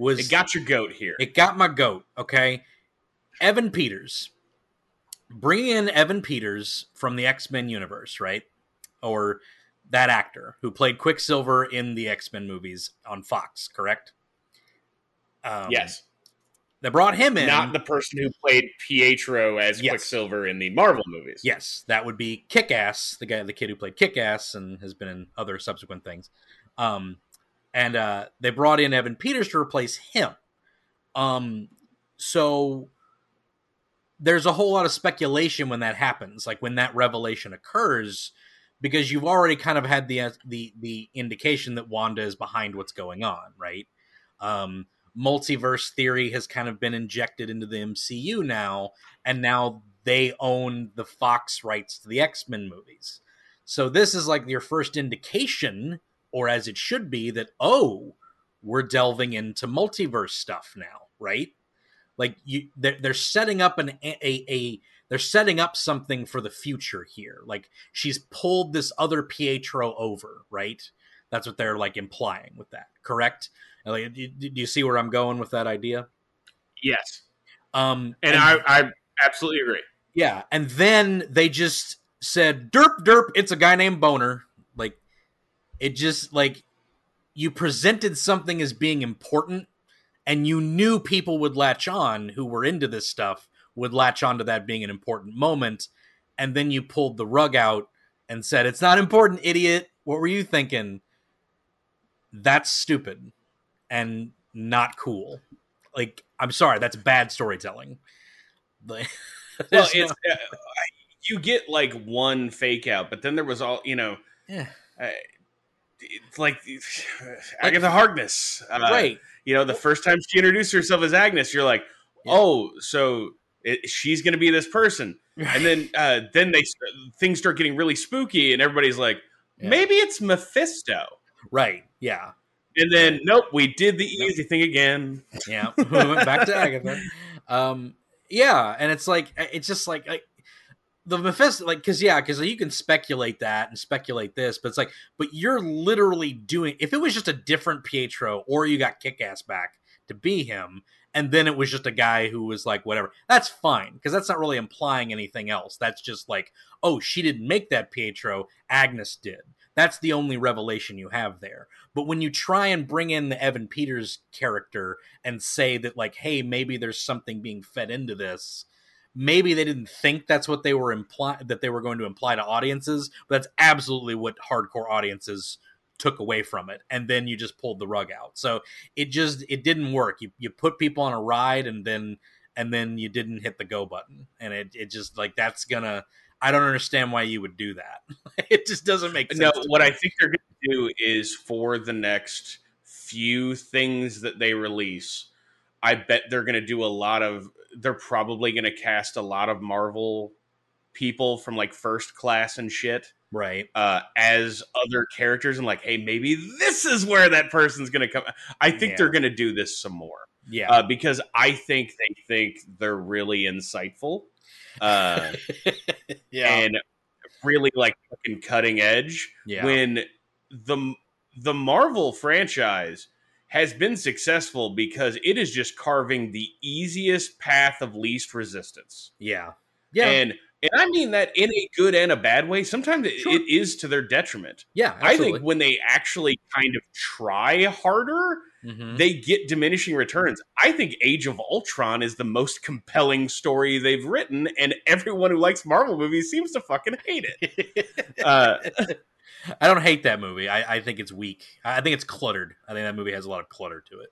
was It got your goat here. it got my goat. Okay, Evan Peters, bring in Evan Peters from the X Men universe, right? Or that actor who played Quicksilver in the X Men movies on Fox, correct? Um, yes. they brought him in. Not the person who played Pietro as Yes. Quicksilver in the Marvel movies. Yes, that would be Kick Ass, the guy, the kid who played Kick Ass and has been in other subsequent things. Um, and uh, they brought in Evan Peters to replace him. Um, so there's a whole lot of speculation when that happens, like when that revelation occurs, because you've already kind of had the uh, the the indication that Wanda is behind what's going on, right? Um, multiverse theory has kind of been injected into the MCU now, and now they own the Fox rights to the X Men movies. So this is like your first indication, or as it should be, that oh, we're delving into multiverse stuff now, right? Like you, they're, they're setting up an a, a, a they're setting up something for the future here. Like she's pulled this other Pietro over, right? That's what they're like implying with that, correct? Like, do, do you see where I'm going with that idea? Yes. Um, And, I, I absolutely agree. yeah, and then they just said, "Derp, derp." It's a guy named Bohner. Like, it just like you presented something as being important, and you knew people would latch on who were into this stuff would latch on to that being an important moment, and then you pulled the rug out and said, "It's not important, idiot." What were you thinking? That's stupid and not cool. Like, I'm sorry, that's bad storytelling. Well, there's no- uh, you get like one fake out, but then there was all you know. Yeah. Uh, it's like Agatha Harkness, uh, right. You know, the first time she introduced herself as Agnes, you're like, oh, so it, she's going to be this person, and then uh, then they things start getting really spooky, and everybody's like, Yeah. maybe it's Mephisto, right. Yeah. and then nope, we did the easy thing again. Yeah. we went back to Agatha. Um, yeah, and it's like it's just like, like the Mephisto, like, because yeah, because you can speculate that and speculate this, but it's like, but you're literally doing. If it was just a different Pietro, or you got Kick-Ass back to be him, and then it was just a guy who was like whatever, that's fine because that's not really implying anything else. That's just like, oh, she didn't make that Pietro, Agnes did. That's the only revelation you have there. But when you try and bring in the Evan Peters character and say that, like, hey, maybe there's something being fed into this, maybe they didn't think that's what they were imply that they were going to imply to audiences, but that's absolutely what hardcore audiences took away from it. And then you just pulled the rug out. So it just it didn't work. You, you put people on a ride and then and then you didn't hit the go button. And it, it just like that's gonna i don't understand why you would do that. It just doesn't make sense No, what me. I think they're to do is for the next few things that they release, I bet they're going to do a lot of. They're probably going to cast a lot of Marvel people from like first class and shit right uh, as other characters, and like, hey, maybe this is where that person's going to come. I think Yeah. they're going to do this some more yeah uh, because I think they think they're really insightful. Uh, yeah and really like fucking cutting edge yeah when the the Marvel franchise has been successful because it is just carving the easiest path of least resistance. yeah yeah And and I mean that in a good and a bad way. Sometimes Sure. it is to their detriment. yeah I think when they actually kind of try harder, Mhm. they get diminishing returns. I think Age of Ultron is the most compelling story they've written, and everyone who likes Marvel movies seems to fucking hate it. Uh, I don't hate that movie. I, I think it's weak. I I think it's cluttered. I think that movie has a lot of clutter to it.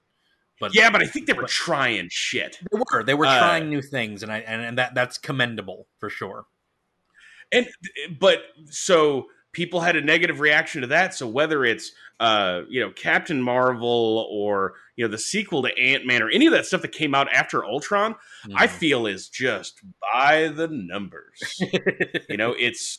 But yeah, but I think they were trying shit. they were they were Uh, trying new things, and I and, and that that's commendable for sure. and but so people had a negative reaction to that so whether it's uh you know captain marvel or you know the sequel to ant-man or any of that stuff that came out after ultron i Mhm. feel is just by the numbers you know it's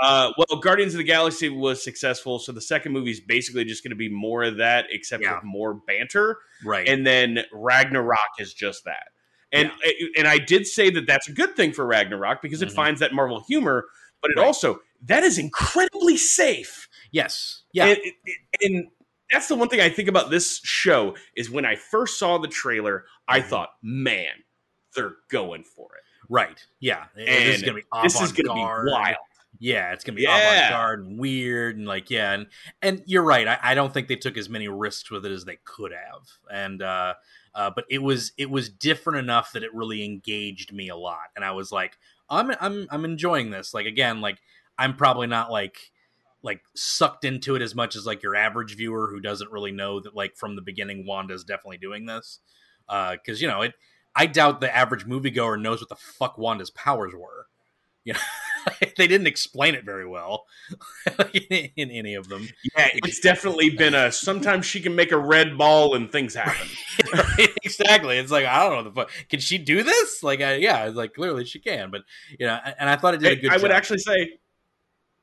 uh well guardians of the galaxy was successful so the second movie is basically just going to be more of that except Yeah. with more banter right. and then Ragnarok is just that. And and I did say that that's a good thing for Ragnarok because it Mhm. finds that Marvel humor, but it Right. also that is incredibly safe. yes. Yeah. And, and that's the one thing I think about this show is when I first saw the trailer, I Mhm. thought, man, they're going for it. right. Yeah. this is And gonna be This is going to be wild. Yeah, it's gonna be Yeah. avant-garde and weird and like yeah, and and you're right. I, I don't think they took as many risks with it as they could have, and uh, uh, but it was it was different enough that it really engaged me a lot, and I was like, I'm I'm I'm enjoying this. Like again, like I'm probably not like like sucked into it as much as like your average viewer who doesn't really know that like from the beginning Wanda's definitely doing this, Uh, because you know it. I doubt the average moviegoer knows what the fuck Wanda's powers were. You know, they didn't explain it very well in, in any of them. Yeah, it's definitely been a sometimes she can make a red ball and things happen. exactly. It's like I don't know the fuck. Can she do this? Like, I, yeah, it's like clearly she can. But you know, and I thought it did a I- good. I would actually say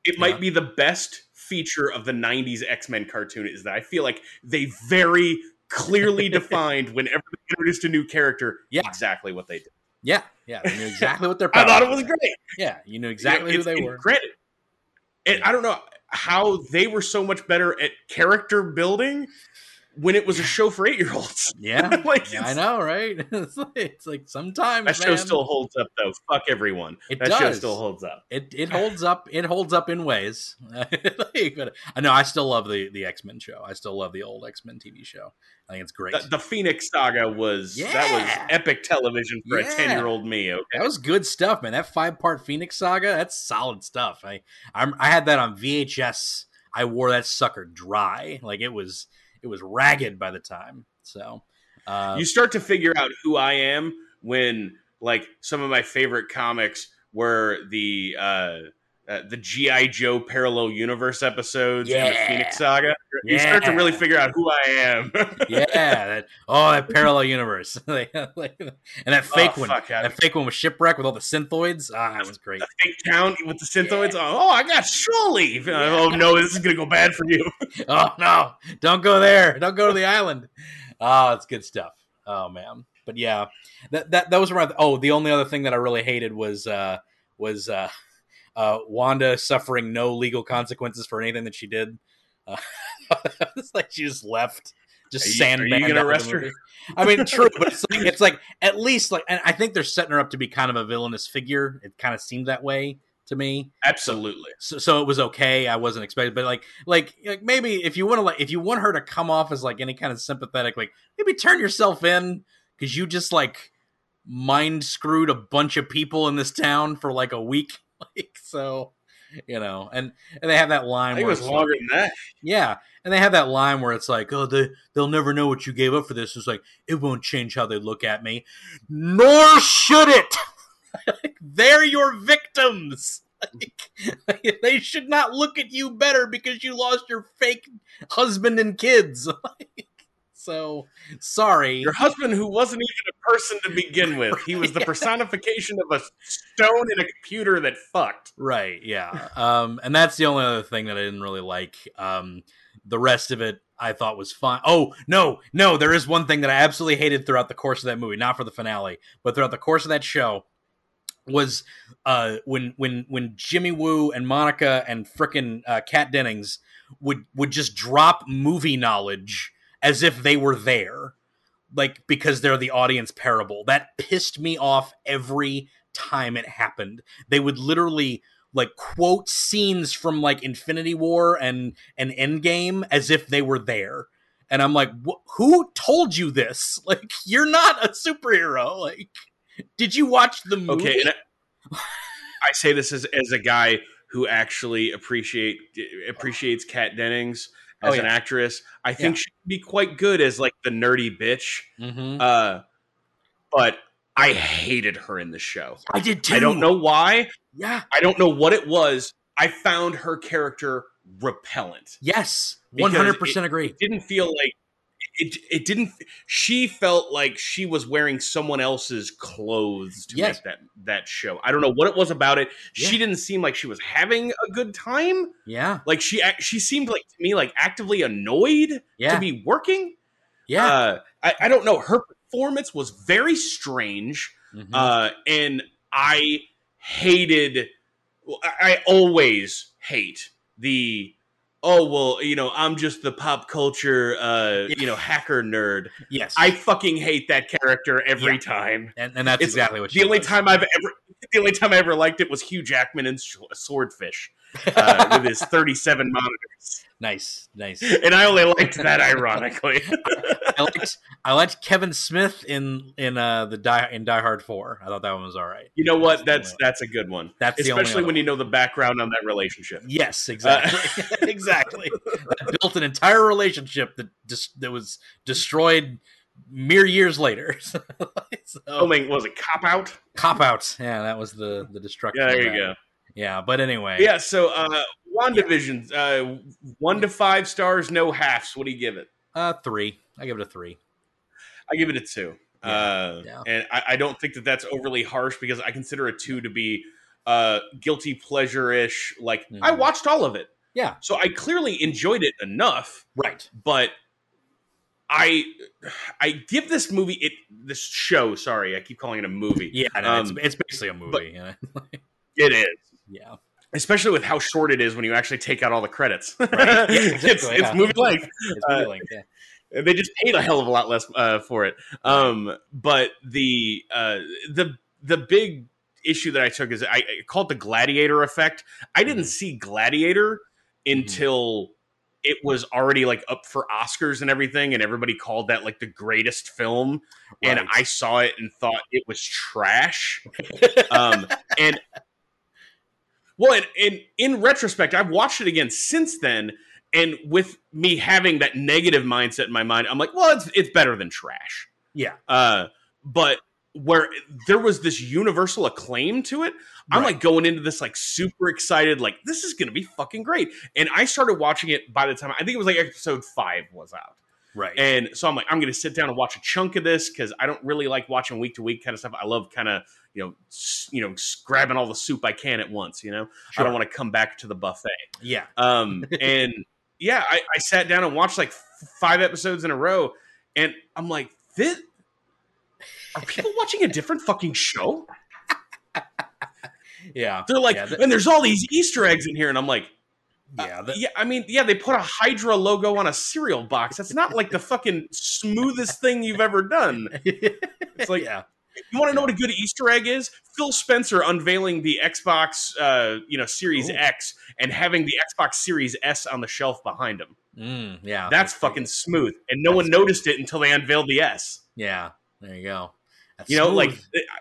it Yeah. might be the best feature of the 90s X-Men cartoon is that I feel like they very clearly defined whenever they introduced a new character Yeah. exactly what they did. Yeah, yeah, they knew exactly what their. I thought it was great. Yeah, you knew You know, exactly who they were. Granted, and I don't know how they were so much better at character building when it was a show for eight-year-olds. Yeah, like yeah, I know, right? it's, like, it's like sometimes That show still holds up though. Fuck everyone. It that show does. still holds up. it it holds up. It holds up in ways. Like, but I know I still love the the X Men show. I still love the old X Men TV show. I think it's great. The, the Phoenix Saga was that was epic television for Yeah. a ten-year-old me. Okay. That was good stuff, man. That five part Phoenix saga, that's solid stuff. I I'm, I had that on VHS. I wore that sucker dry, like it was it was ragged by the time. So, uh, you start to figure out who I am when like some of my favorite comics were the uh, uh the GI Joe parallel universe episodes and the Yeah. Phoenix Saga. You start to really figure out who I am. yeah, that oh that parallel universe, Like- like- and that fake Oh, one, fuck, that fake one with shipwreck with all the synthoids. Ah, that was great. the fake town with the synthoids. Oh, I got shore leave. Oh no, this is gonna go bad for you. oh no, don't go there. Don't go to the island. Oh, it's good stuff. Oh man. But yeah, that that those were oh, the only other thing that I really hated was uh was uh uh, Wanda suffering no legal consequences for anything that she did. Uh, it's like she just left, just Are you- are sandbagged. you gonna out of the arrest her? I mean, true, but it's like, it's like at least like, and I think they're setting her up to be kind of a villainous figure. It kind of seemed that way to me. Absolutely. So, so it was okay. I wasn't expecting, but like, like, like maybe if you want to, like, if you want her to come off as like any kind of sympathetic, like maybe turn yourself in because you just like mind screwed a bunch of people in this town for like a week. Like, so you know, and and they have that I line think it was longer like- than that. yeah, and they have that line where it's like, "Oh, they they'll never know what you gave up for this." It's like it won't change how they look at me, nor should it. Like, They're your victims. Like, they should not look at you better because you lost your fake husband and kids. Like, so sorry. Your husband, who wasn't even a person to begin with, he was the personification of a stone in a computer that fucked. Right, yeah. Um, and that's the only other thing that I didn't really like. Um, the rest of it I thought was fine. Oh, no, no, there is one thing that I absolutely hated throughout the course of that movie, not for the finale, but throughout the course of that show was uh when when when Jimmy Woo and Monica and frickin' uh, Kat Dennings would would just drop movie knowledge as if they were there like because they're the audience parable. That pissed me off every time it happened. They would literally like quote scenes from like infinity war and and endgame as if they were there. And i'm like who told you this? Like you're not a superhero. Like did you watch the movie? Okay, I, I say this as, as a guy who actually appreciate appreciates Kat Dennings as Oh, an actress. I think Yeah. she'd be quite good as like the nerdy bitch. Mhm. Uh, but I hated her in the show. i did too I don't know why. yeah I don't know what it was. I found her character repellent. yes 100% agree It didn't feel like it. It didn't. She felt like she was wearing someone else's clothes to Yes. make that that show. I don't know what it was about it. She didn't seem like she was having a good time. yeah Like she she seemed like to me like actively annoyed yeah to be working. yeah Uh, I, I don't know. Her performance was very strange. Mhm. Uh, and I hated. I always hate the. Oh well, you know, I'm just the pop culture, uh, you know, hacker nerd. yes I fucking hate that character every Yeah. time. and, and that's It's exactly what she The only time I've ever, the only time I ever liked it was Hugh Jackman in Swordfish uh, with his 37 monitors, nice nice and I only liked that ironically. I liked I liked Kevin Smith in in uh the die in Die Hard Four. I thought that one was all right. you know what? That's That's that's a good one, That's especially when you know the background on that relationship. Yes, exactly, exactly. That built an entire relationship that just that was destroyed mere years later. so, Filming was it cop out? cop out. Yeah, that was the the destruction. Yeah, there you go. Yeah, but anyway. Yeah, so uh WandaVision, uh one to five stars, no halves. What do you give it? Uh, three. I give it a three. I give it a two. Yeah, uh yeah. and I, I don't think that that's overly harsh because I consider a two to be uh guilty pleasure-ish. Like I Mhm. watched all of it. Yeah. So I clearly enjoyed it enough, Right. but I I give this movie it this show, sorry, I keep calling it a movie. Yeah, no, Um, it's, it's basically a movie. you know? It is. yeah. Especially with how short it is when you actually take out all the credits. Right. Yeah, it's exactly, it's yeah. movie length. It's Uh, movie length, yeah. they just paid a hell of a lot less uh, for it. Um, but the uh, the the big issue that I took is I, I call it the gladiator effect. I didn't Mhm. see Gladiator until it was already like up for Oscars and everything, and everybody called that like the greatest film. And I saw it and thought it was trash. um, and well, and, and in retrospect, I've watched it again since then, and with me having that negative mindset in my mind, I'm like, well, it's it's better than trash. yeah. Uh, but where there was this universal acclaim to it, I'm Right. like going into this like super excited, like this is gonna be fucking great. And I started watching it by the time I think it was like episode five was out. Right. And so I'm like, I'm to sit down and watch a chunk of this because I don't really like watching week to week kind of stuff. I love kind of, you know, you know, grabbing all the soup I can at once. You know, I don't want to come back to the buffet. yeah. Um, and yeah, I, I sat down and watched like f- five episodes in a row, and I'm like, this. Are people watching a different fucking show? yeah, They're like, yeah, and there's all these Easter eggs in here, and I'm like, yeah, th- yeah, I mean, yeah, they put a Hydra logo on a cereal box. That's not like the fucking smoothest thing you've ever done. it's like- yeah, You want to know what a good Easter egg is? Phil Spencer unveiling the Xbox, uh, you know, Series Ooh. X and having the Xbox Series S on the shelf behind him. mm, yeah. That's pretty fucking smooth, and no That's one noticed it until they unveiled the S. Yeah, there you go. That's You know, like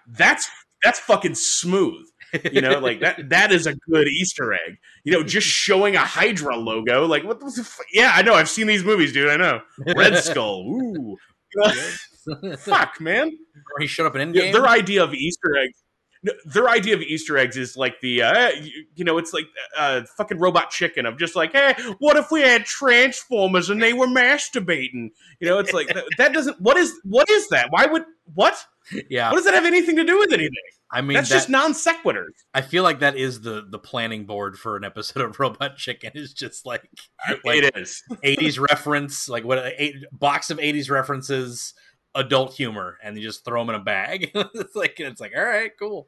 that's that's fucking smooth. You know, like that that is a good Easter egg. You know, just showing a Hydra logo, like what the f- yeah, I know, I've seen these movies, dude. I know. Red Skull. Ooh. Fuck, man. Or he showed up in Yeah, their idea of Easter eggs. Their idea of Easter eggs is like the, uh, you, you know, it's like uh, fucking robot chicken of just like, hey, what if we had Transformers and they were masturbating? You know, it's like that, that doesn't. What is what is that? Why would what? yeah, What does that have anything to do with anything? I mean, That's that, just non sequiturs. I feel like that is the the planning board for an episode of Robot Chicken. Is just like like it is. 80s reference, like what a box of 80s references, adult humor, and you just throw them in a bag. it's like it's like all right, cool.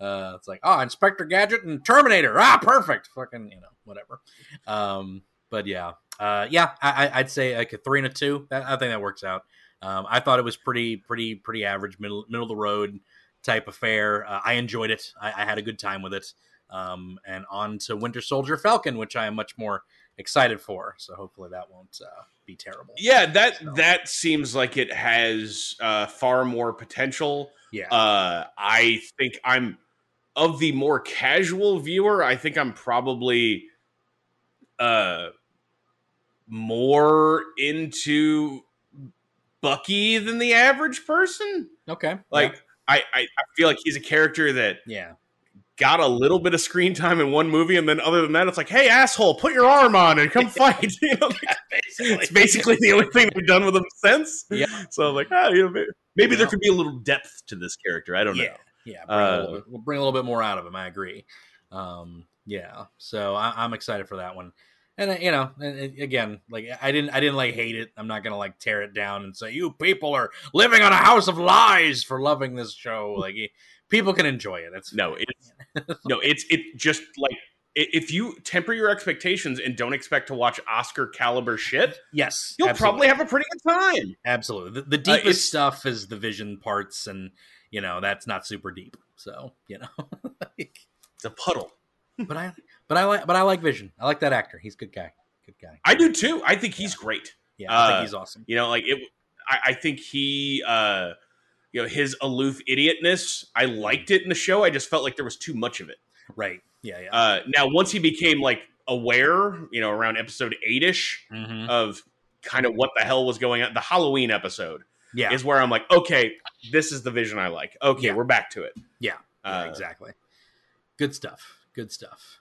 Uh, it's like oh, Inspector Gadget and Terminator. Ah, perfect. Fucking you know whatever. Um, but yeah, uh, yeah, I, I'd say like a three and a two. I think that works out. Um, I thought it was pretty, pretty, pretty average, middle, middle of the road type affair. Uh, I enjoyed it. I, I had a good time with it. Um, and on to Winter Soldier Falcon, which I am much more excited for. So hopefully that won't uh, be terrible. Yeah, that So- that seems like it has uh, far more potential. Yeah. Uh, I think I'm of the more casual viewer. I think I'm probably uh, more into Bucky than the average person. okay. Like I, I, I feel like he's a character that yeah. Got a little bit of screen time in one movie, and then other than that, it's like, hey, asshole, put your arm on and come fight. you know, like, it's basically the only thing they've done with him since. Yeah. So I'm like, ah, you know, maybe, maybe there could be a little depth to this character. I don't yeah. know. Yeah. Bring, a Uh, little bit, we'll bring a little bit more out of him. I agree. Um, yeah. So I, I'm excited for that one. And uh, you know, and it- again, like I didn't, I didn't like hate it. I'm not gonna like tear it down and say you people are living on a house of lies for loving this show. Like people can enjoy it. It's No, it's no, it's it just like if you temper your expectations and don't expect to watch Oscar caliber shit, yes, you'll absolutely. probably have a pretty good time. Absolutely. The, the Uh, deepest it's- stuff is the vision parts, and you know that's not super deep. So you know, Like, It's a puddle. but I, but I like, but I like Vision. I like that actor. He's a good guy. Good guy. I do too. I think he's great. Yeah, I uh, think he's awesome. You know, like it. I, I think he, uh, you know, his aloof idiotness. I liked it in the show. I just felt like there was too much of it. Right. Yeah. Yeah. Uh, now, once he became like aware, you know, around episode eight ish Mhm. of kind of what the hell was going on, the Halloween episode Yeah. is where I'm like, okay, this is the vision I like. Okay, Yeah. we're back to it. Yeah. Uh, yeah, exactly. Good stuff. Good stuff.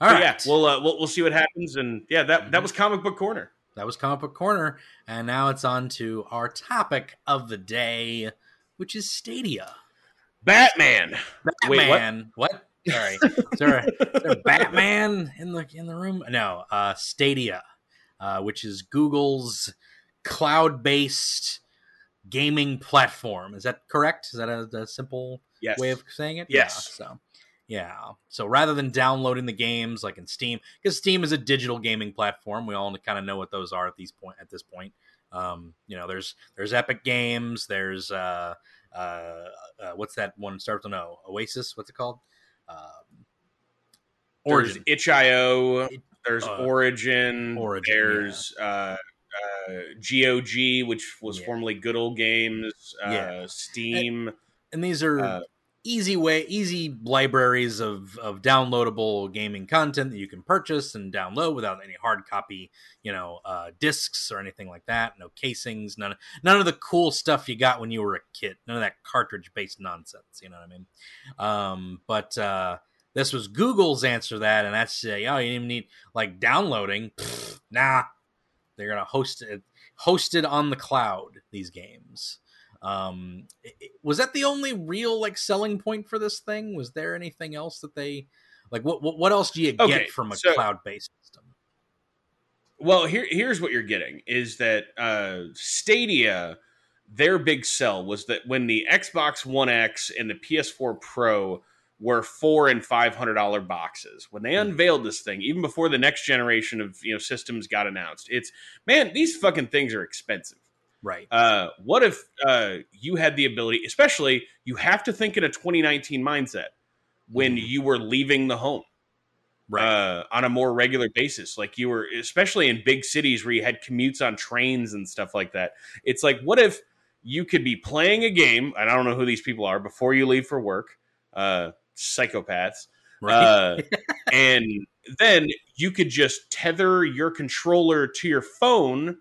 All right. yeah, we'll, uh, we'll we'll see what happens, and yeah, that that Mhm. was comic book corner. That was comic book corner, and now it's on to our topic of the day, which is Stadia. Batman. Wait, what? Batman. what? Sorry. Is there, a, is there Batman in the in the room? No. Uh, Stadia, uh, which is Google's cloud-based gaming platform. Is that correct? Is that a, a simple Yes. way of saying it? Yes. Yeah, so, yeah. So rather than downloading the games like in Steam, because Steam is a digital gaming platform, we all kind of know what those are at these point. At this point, um, you know, there's there's Epic Games, there's uh, uh, uh, what's that one? Starts with an O. Oasis. What's it called? Um, There's Origin. itch.io. There's uh, Origin. Origin, There's uh, uh, GOG, which was Yeah. formerly Good Old Games. Uh, Yeah. Steam. and these are Uh, easy way easy libraries of of downloadable gaming content that you can purchase and download without any hard copy you know uh discs or anything like that. No casings none none of the cool stuff you got when you were a kid. None of that cartridge based nonsense you know what i mean? Um but uh this was google's answer to that and that's uh, oh you even need like downloading. Pfft, nah. They're gonna host it hosted on the cloud these games um was that the only real like selling point for this thing was there anything else that they like what what, what else do you Okay, get from a so- cloud-based system Well, here here's what you're getting is that uh, Stadia, their big sell was that when the Xbox One X and the PS4 Pro were four and five hundred dollar boxes. When they Hmm. unveiled this thing, even before the next generation of you know systems got announced, it's man, these fucking things are expensive. Right. Uh, what if uh, you had the ability, especially you have to think in a 2019 mindset when Mhm. you were leaving the home Right. uh, on a more regular basis. Like you were, especially in big cities where you had commutes on trains and stuff like that. It's like, what if you could be playing a game, and I don't know who these people are, before you leave for work, uh, psychopaths, right. uh, and then you could just tether your controller to your phone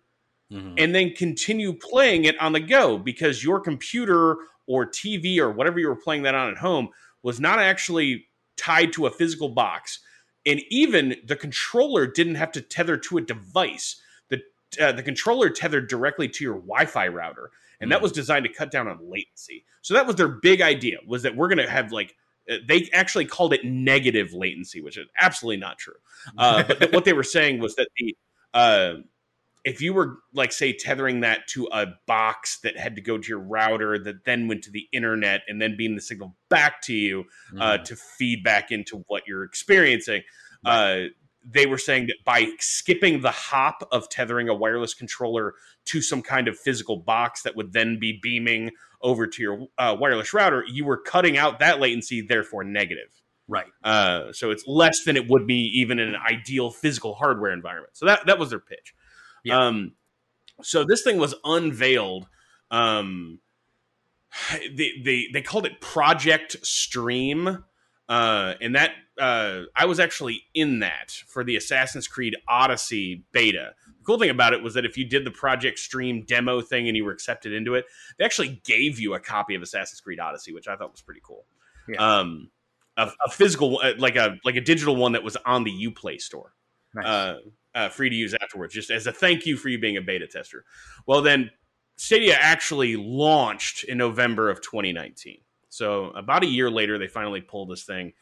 Mhm. and then continue playing it on the go because your computer or TV or whatever you were playing that on at home was not actually tied to a physical box. And even the controller didn't have to tether to a device. The, uh, the controller tethered directly to your Wi-Fi router, and that Hmm. was designed to cut down on latency. So that was their big idea was that we're going to have like uh, they actually called it negative latency, which is absolutely not true. Uh, but th- what they were saying was that the uh, if you were like say tethering that to a box that had to go to your router that then went to the internet and then beam the signal back to you uh, Mhm. to feed back into what you're experiencing uh, they were saying that by skipping the hop of tethering a wireless controller to some kind of physical box that would then be beaming over to your uh, wireless router you were cutting out that latency therefore negative right. uh, so it's less than it would be even in an ideal physical hardware environment. So that that was their pitch. Yeah. Um, so this thing was unveiled. Um, they, they they called it Project Stream, uh, and that uh, I was actually in that for the Assassin's Creed Odyssey beta. The cool thing about it was that if you did the Project Stream demo thing and you were accepted into it, they actually gave you a copy of Assassin's Creed Odyssey, which I thought was pretty cool. Yeah. Um, a, a physical, uh, like a like a digital one that was on the UPlay store Nice. uh, uh, free to use afterwards, just as a thank you for you being a beta tester. Well, then Stadia actually launched in November of 2019. So about a year later, they finally pulled this thing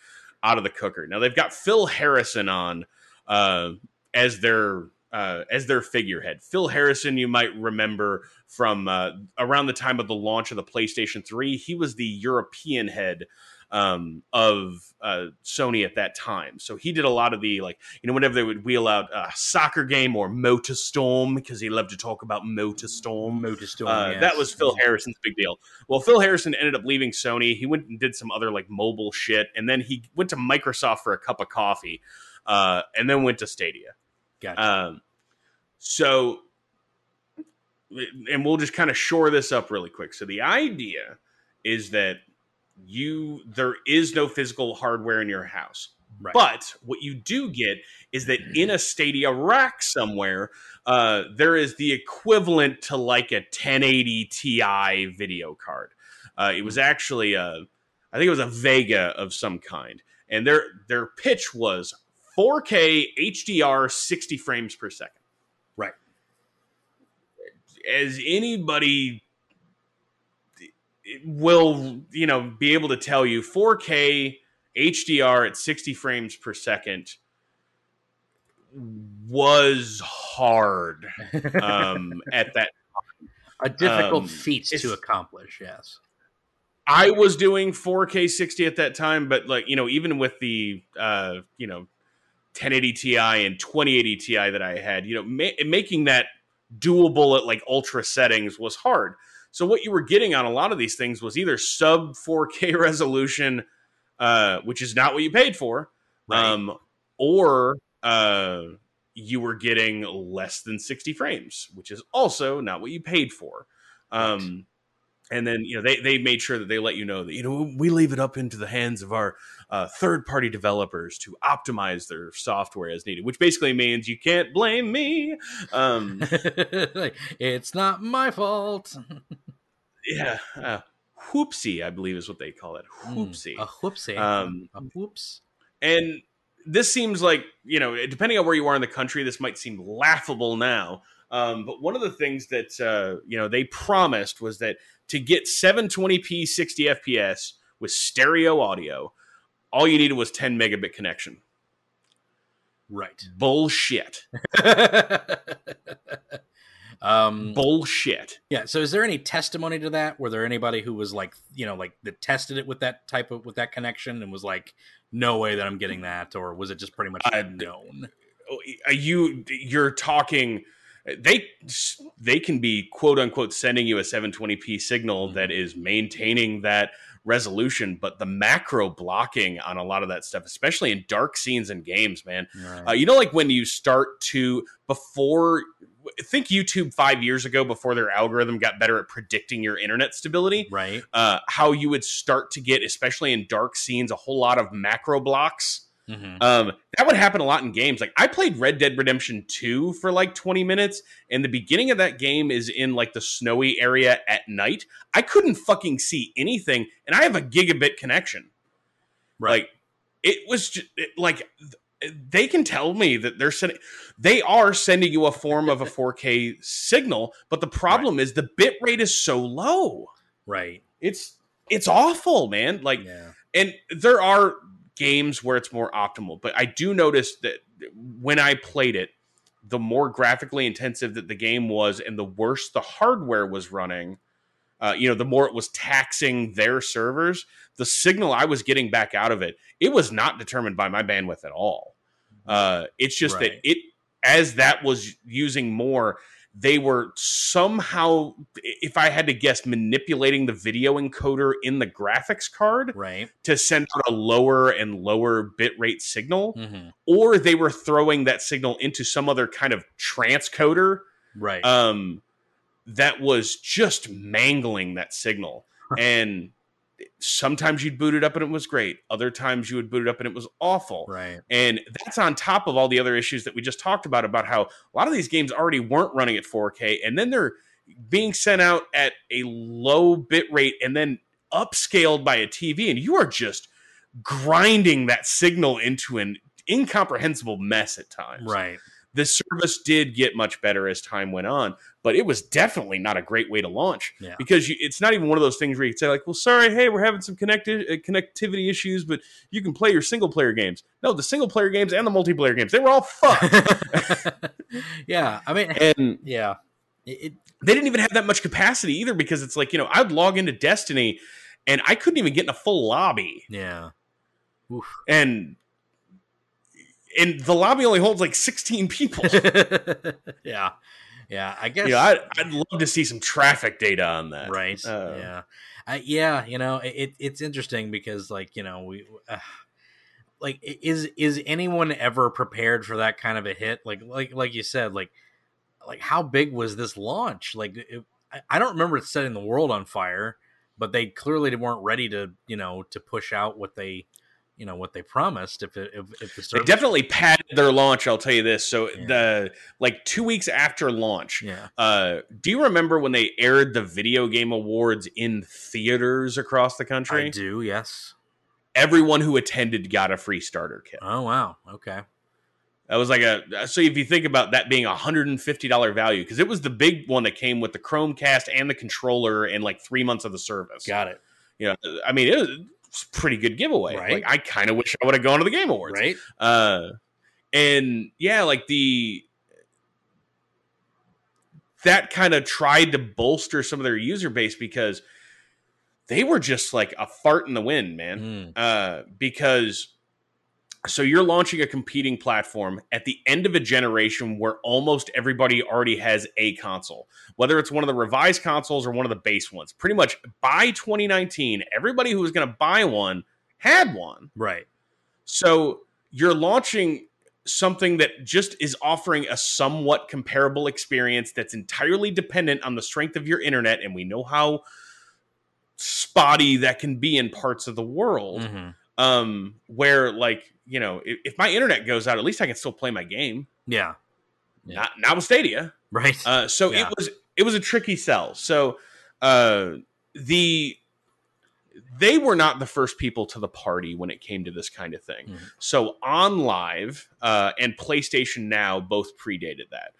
out of the cooker. Now they've got Phil Harrison on uh, as their uh, as their figurehead. Phil Harrison, you might remember from uh, around the time of the launch of the PlayStation 3. He was the European head um, of uh, Sony at that time. So he did a lot of the like, you know, whenever they would wheel out a soccer game or Motorstorm, because he loved to talk about Motorstorm. Motorstorm, Uh, yes. That was Phil Harrison's big deal. Well, Phil Harrison ended up leaving Sony. He went and did some other like mobile shit, and then he went to Microsoft for a cup of coffee, uh, and then went to Stadia. Gotcha. Um, so, and we'll just kind of shore this up really quick. So the idea is that you there is no physical hardware in your house. right. But what you do get is that in a Stadia rack somewhere, uh, there is the equivalent to like a 1080 Ti video card. Uh, it was actually a, I think it was a Vega of some kind, and their their pitch was 4K HDR 60 frames per second. Right. As anybody will, you know, be able to tell you, 4K HDR at 60 frames per second was hard um, at that. a difficult um, feat to accomplish. Yes. I was doing 4K 60 at that time, but like you know, even with the uh, you know 1080 Ti and 2080 Ti that I had, you know, ma- making that doable at like ultra settings was hard. So what you were getting on a lot of these things was either sub 4K resolution, uh, which is not what you paid for, Right. um, or uh, you were getting less than 60 frames, which is also not what you paid for. Um, and then you know they, they made sure that they let you know that you know we leave it up into the hands of our uh, third party developers to optimize their software as needed, which basically means you can't blame me. Um, it's not my fault. yeah, uh, whoopsie, I believe is what they call it. Whoopsie. Mm, a whoopsie. Um, a whoops. And this seems like, you know, depending on where you are in the country, this might seem laughable now. Um, but one of the things that, uh, you know, they promised was that to get 720p 60 FPS with stereo audio, all you needed was 10 megabit connection. Right. Bullshit. Um, Bullshit. yeah. So, is there any testimony to that? Were there anybody who was like, you know, like that tested it with that type of with that connection and was like, no way that I'm getting that, or was it just pretty much Uh, known? Uh, you you're talking they they can be quote unquote sending you a 720p signal Mhm. that is maintaining that resolution but the macro blocking on a lot of that stuff especially in dark scenes and games man Right. uh, you know like when you start to before think youtube five years ago before their algorithm got better at predicting your internet stability right. uh, how you would start to get especially in dark scenes a whole lot of macro blocks hmm um, that would happen a lot in games. Like I played Red Dead Redemption 2 for like 20 minutes, and the beginning of that game is in like the snowy area at night. I couldn't fucking see anything, and I have a gigabit connection. Right. Like it was just it, like they can tell me that they're sending they are sending you a form of a 4K signal, but the problem is the bit rate is so low. right. It's it's awful, man. Like Yeah. and there are games where it's more optimal but i do notice that when i played it the more graphically intensive that the game was and the worse the hardware was running uh, you know the more it was taxing their servers the signal i was getting back out of it it was not determined by my bandwidth at all uh, it's just Right. that it as that was using more they were somehow if i had to guess manipulating the video encoder in the graphics card Right. to send out a lower and lower bit rate signal, hmm or they were throwing that signal into some other kind of transcoder Right. um, that was just mangling that signal. and sometimes you'd boot it up and it was great. Other times you would boot it up and it was awful. right. And that's on top of all the other issues that we just talked about about how a lot of these games already weren't running at 4K and then they're being sent out at a low bit rate and then upscaled by a TV and you are just grinding that signal into an incomprehensible mess at times. Right. The service did get much better as time went on, but it was definitely not a great way to launch Yeah. because you, it's not even one of those things where you can say like, "Well, sorry, hey, we're having some connecti- uh, connectivity issues, but you can play your single player games." No, the single player games and the multiplayer games, they were all fucked. yeah. I mean, and yeah. It, it, they didn't even have that much capacity either because it's like, you know, I'd log into Destiny and I couldn't even get in a full lobby. yeah. Oof. And and the lobby only holds like 16 people. yeah. Yeah. I guess. you know, I'd, I'd love to see some traffic data on that. right Uh, yeah I, yeah you know it, it's interesting because like you know we uh, like is is anyone ever prepared for that kind of a hit like like like you said like like how big was this launch like it, I, I don't remember it setting the world on fire but they clearly weren't ready to you know to push out what they you know what they promised if it, if, if the They definitely padded their launch, I'll tell you this. So Yeah. the like 2 weeks after launch, yeah uh do you remember when they aired the video game awards in theaters across the country I do yes Everyone who attended got a free starter kit. oh wow okay That was like a so if you think about that being a hundred and fifty dollar value because it was the big one that came with the Chromecast and the controller and like three months of the service. got it You know, I mean it was pretty good giveaway. Right. Like I kind of wish I would have gone to the Game Awards. right Uh, and yeah, like the that kind of tried to bolster some of their user base because they were just like a fart in the wind, man Mm, uh, because so you're launching a competing platform at the end of a generation where almost everybody already has a console, whether it's one of the revised consoles or one of the base ones. Pretty much by 2019, everybody who was going to buy one had one. right So you're launching something that just is offering a somewhat comparable experience that's entirely dependent on the strength of your internet, and we know how spotty that can be in parts of the world Mhm. Um where like you know if, if my internet goes out at least i can still play my game yeah Yeah. not not with stadia right uh so Yeah. it was it was a tricky sell so uh the they were not the first people to the party when it came to this kind of thing Mhm. so OnLive uh and playstation now both predated that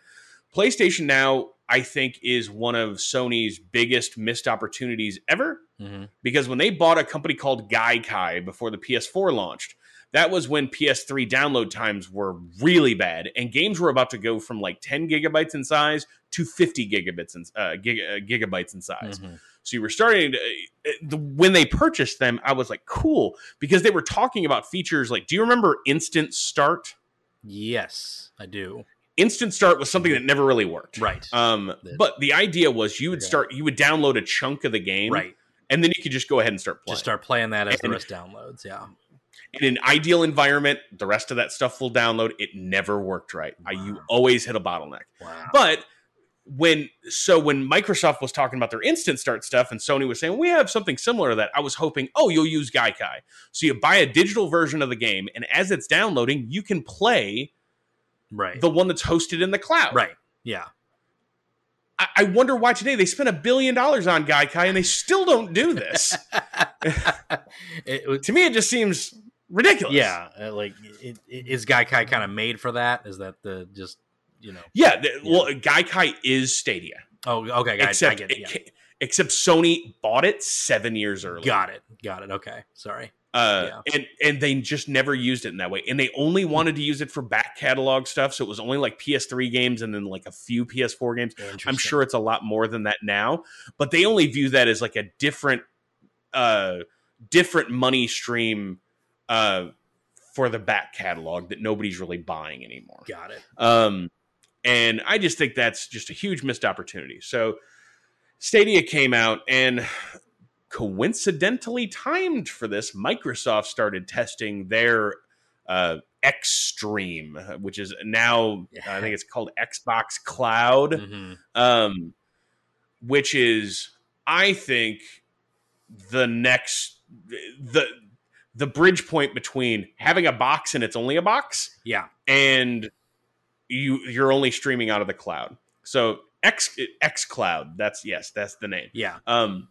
playstation now i think is one of sony's biggest missed opportunities ever Mhm. because when they bought a company called Gaikai before the PS4 launched, that was when PS3 download times were really bad, and games were about to go from like 10 gigabytes in size to 50 gigabits in, uh, gig, uh, gigabytes in size. Mhm. So you were starting to, uh, the, when they purchased them, I was like, cool, because they were talking about features like, do you remember Instant Start? Yes, I do. Instant Start was something that never really worked. Right. Um, The- but the idea was you would Yeah. start, you would download a chunk of the game, right. and then you could just go ahead and start playing. Just start playing that as the And- rest downloads. Yeah. in an ideal environment, the rest of that stuff will download. It never worked right. I, you always hit a bottleneck. Wow. But when so when Microsoft was talking about their instant start stuff and Sony was saying we have something similar to that, I was hoping, oh, you'll use Gaikai. So you buy a digital version of the game, and as it's downloading, you can play right. the one that's hosted in the cloud. right. Yeah. I, I wonder why today they spent a billion dollars on Gaikai and they still don't do this. it, to me, it just seems ridiculous. yeah. uh, Like, it, it, is Gaikai kind of made for that? Is that the just you know? Yeah. the- Well, Gaikai is Stadia. Oh, okay, guys. except I get it. it Yeah. except Sony bought it seven years early. Got it. Got it. Okay. Sorry. Uh, and and they just never used it in that way. And they only wanted to use it for back catalog stuff. So it was only like PS3 games and then like a few PS4 games. I'm sure it's a lot more than that now, but they only view that as like a different, uh, different money stream, uh, for the back catalog that nobody's really buying anymore. Got it. Um, and I just think that's just a huge missed opportunity. So Stadia came out and coincidentally timed for this, Microsoft started testing their uh, Xstream, which is now I think it's called Xbox Cloud, Mhm. um, which is I think the next the the bridge point between having a box and it's only a box Yeah. and you you're only streaming out of the cloud. So X X Cloud, that's yes, that's the name. Yeah. Um,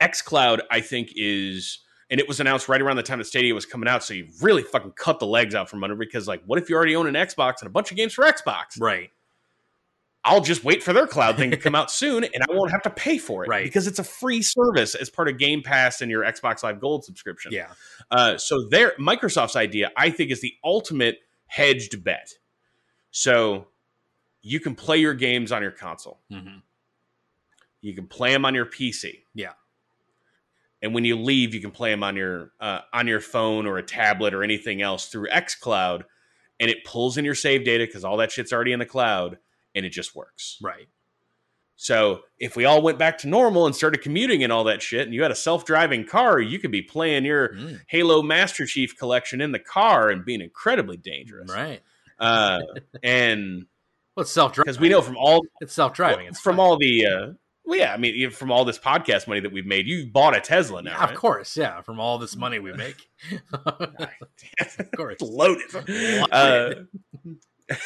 X Cloud, I think is, and it was announced right around the time the Stadia was coming out. So you really fucking cut the legs out from under because, like, what if you already own an Xbox and a bunch of games for Xbox? Right. I'll just wait for their cloud thing to come out soon, and I won't have to pay for it, Right. Because it's a free service as part of Game Pass and your Xbox Live Gold subscription. Yeah. Uh, so their Microsoft's idea, I think, is the ultimate hedged bet. So you can play your games on your console. hmm You can play them on your PC. Yeah. And when you leave, you can play them on your uh, on your phone or a tablet or anything else through XCloud, and it pulls in your save data because all that shit's already in the cloud, and it just works. Right. So if we all went back to normal and started commuting and all that shit, and you had a self driving car, you could be playing your Mm, Halo Master Chief collection in the car and being incredibly dangerous. right. Uh, and Well, it's self driving. because we know from all it's self driving. It's from fine. all the uh, well, yeah, I mean, from all this podcast money that we've made, you bought a Tesla now, Yeah, right? Of course. Yeah. From all this money we make. of course. It's loaded. Uh,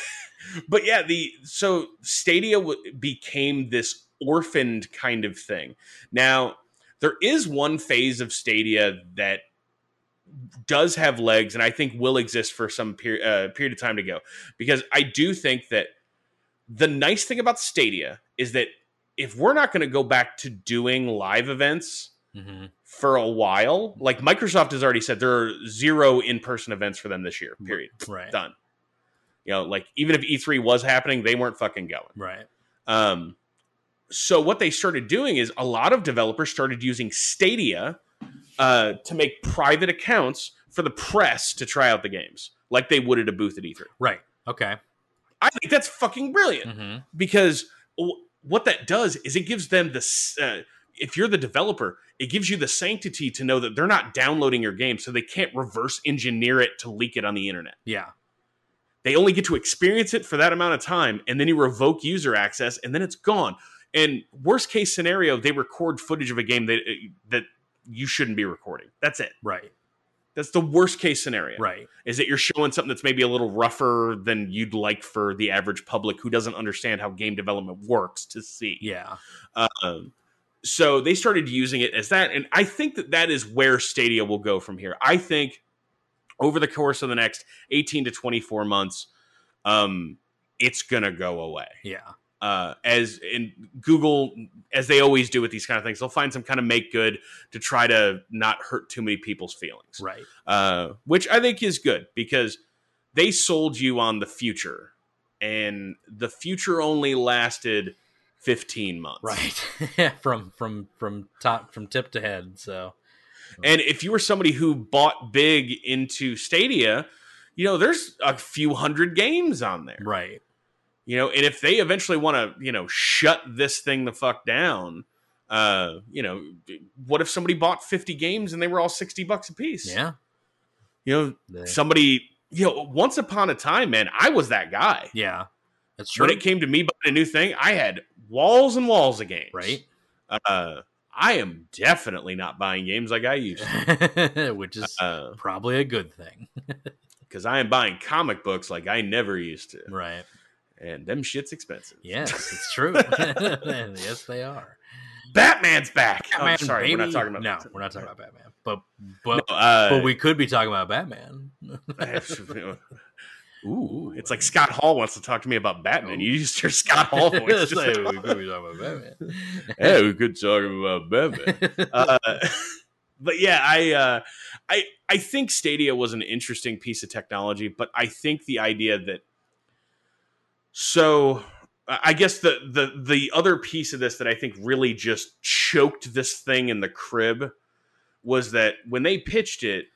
but yeah, the so Stadia w- became this orphaned kind of thing. Now there is one phase of Stadia that does have legs, and I think will exist for some period uh, period of time to go, because I do think that the nice thing about Stadia is that if we're not going to go back to doing live events hmm for a while, like Microsoft has already said, there are zero in person events for them this year. Period Right. done. You know, like even if E3 was happening, they weren't fucking going. Right. Um, so what they started doing is a lot of developers started using Stadia uh, to make private accounts for the press to try out the games, like they would at a booth at E3. Right. Okay. I think that's fucking brilliant hmm because what that does is it gives them this. Uh, if you're the developer, it gives you the sanctity to know that they're not downloading your game, so they can't reverse engineer it to leak it on the internet. Yeah. They only get to experience it for that amount of time, and then you revoke user access, and then it's gone. And worst case scenario, they record footage of a game that that you shouldn't be recording. That's it. Right. That's the worst case scenario. Right. Is that you're showing something that's maybe a little rougher than you'd like for the average public who doesn't understand how game development works to see. Yeah. Um, so they started using it as that, and I think that that is where Stadia will go from here. I think over the course of the next 18 to 24 months, um, it's gonna go away. Yeah. Uh, as in Google as they always do with these kind of things, they'll find some kind of make good to try to not hurt too many people's feelings. Right. Uh, which I think is good because they sold you on the future, and the future only lasted 15 months. Right. From from from top from tip to head. So And if you were somebody who bought big into Stadia, you know, there's a few hundred games on there. right. You know, and if they eventually want to, you know, shut this thing the fuck down, uh, you know, what if somebody bought 50 games and they were all 60 bucks a piece? Yeah. You know, They- somebody, you know, once upon a time, man, I was that guy. yeah. That's true. When it came to me buying a new thing, I had walls and walls of games. right. Uh, I am definitely not buying games like I used to. Which is Uh, probably a good thing. because I am buying comic books like I never used to, Right. And them shit's expensive. Yes, it's true. yes, they are. Batman's back. oh, Batman, sorry, we're not talking about no. that. We're not talking about Batman. But but No, uh, but we could be talking about Batman. Ooh, it's like Scott Hall wants to talk to me about Batman. You used your Scott Hall voice. just like, we could be talking about Batman. hey, we could talk about Batman. Uh, but yeah, I, uh, I, I think Stadia was an interesting piece of technology, but I think the idea that so I guess the the the other piece of this that I think really just choked this thing in the crib was that when they pitched it,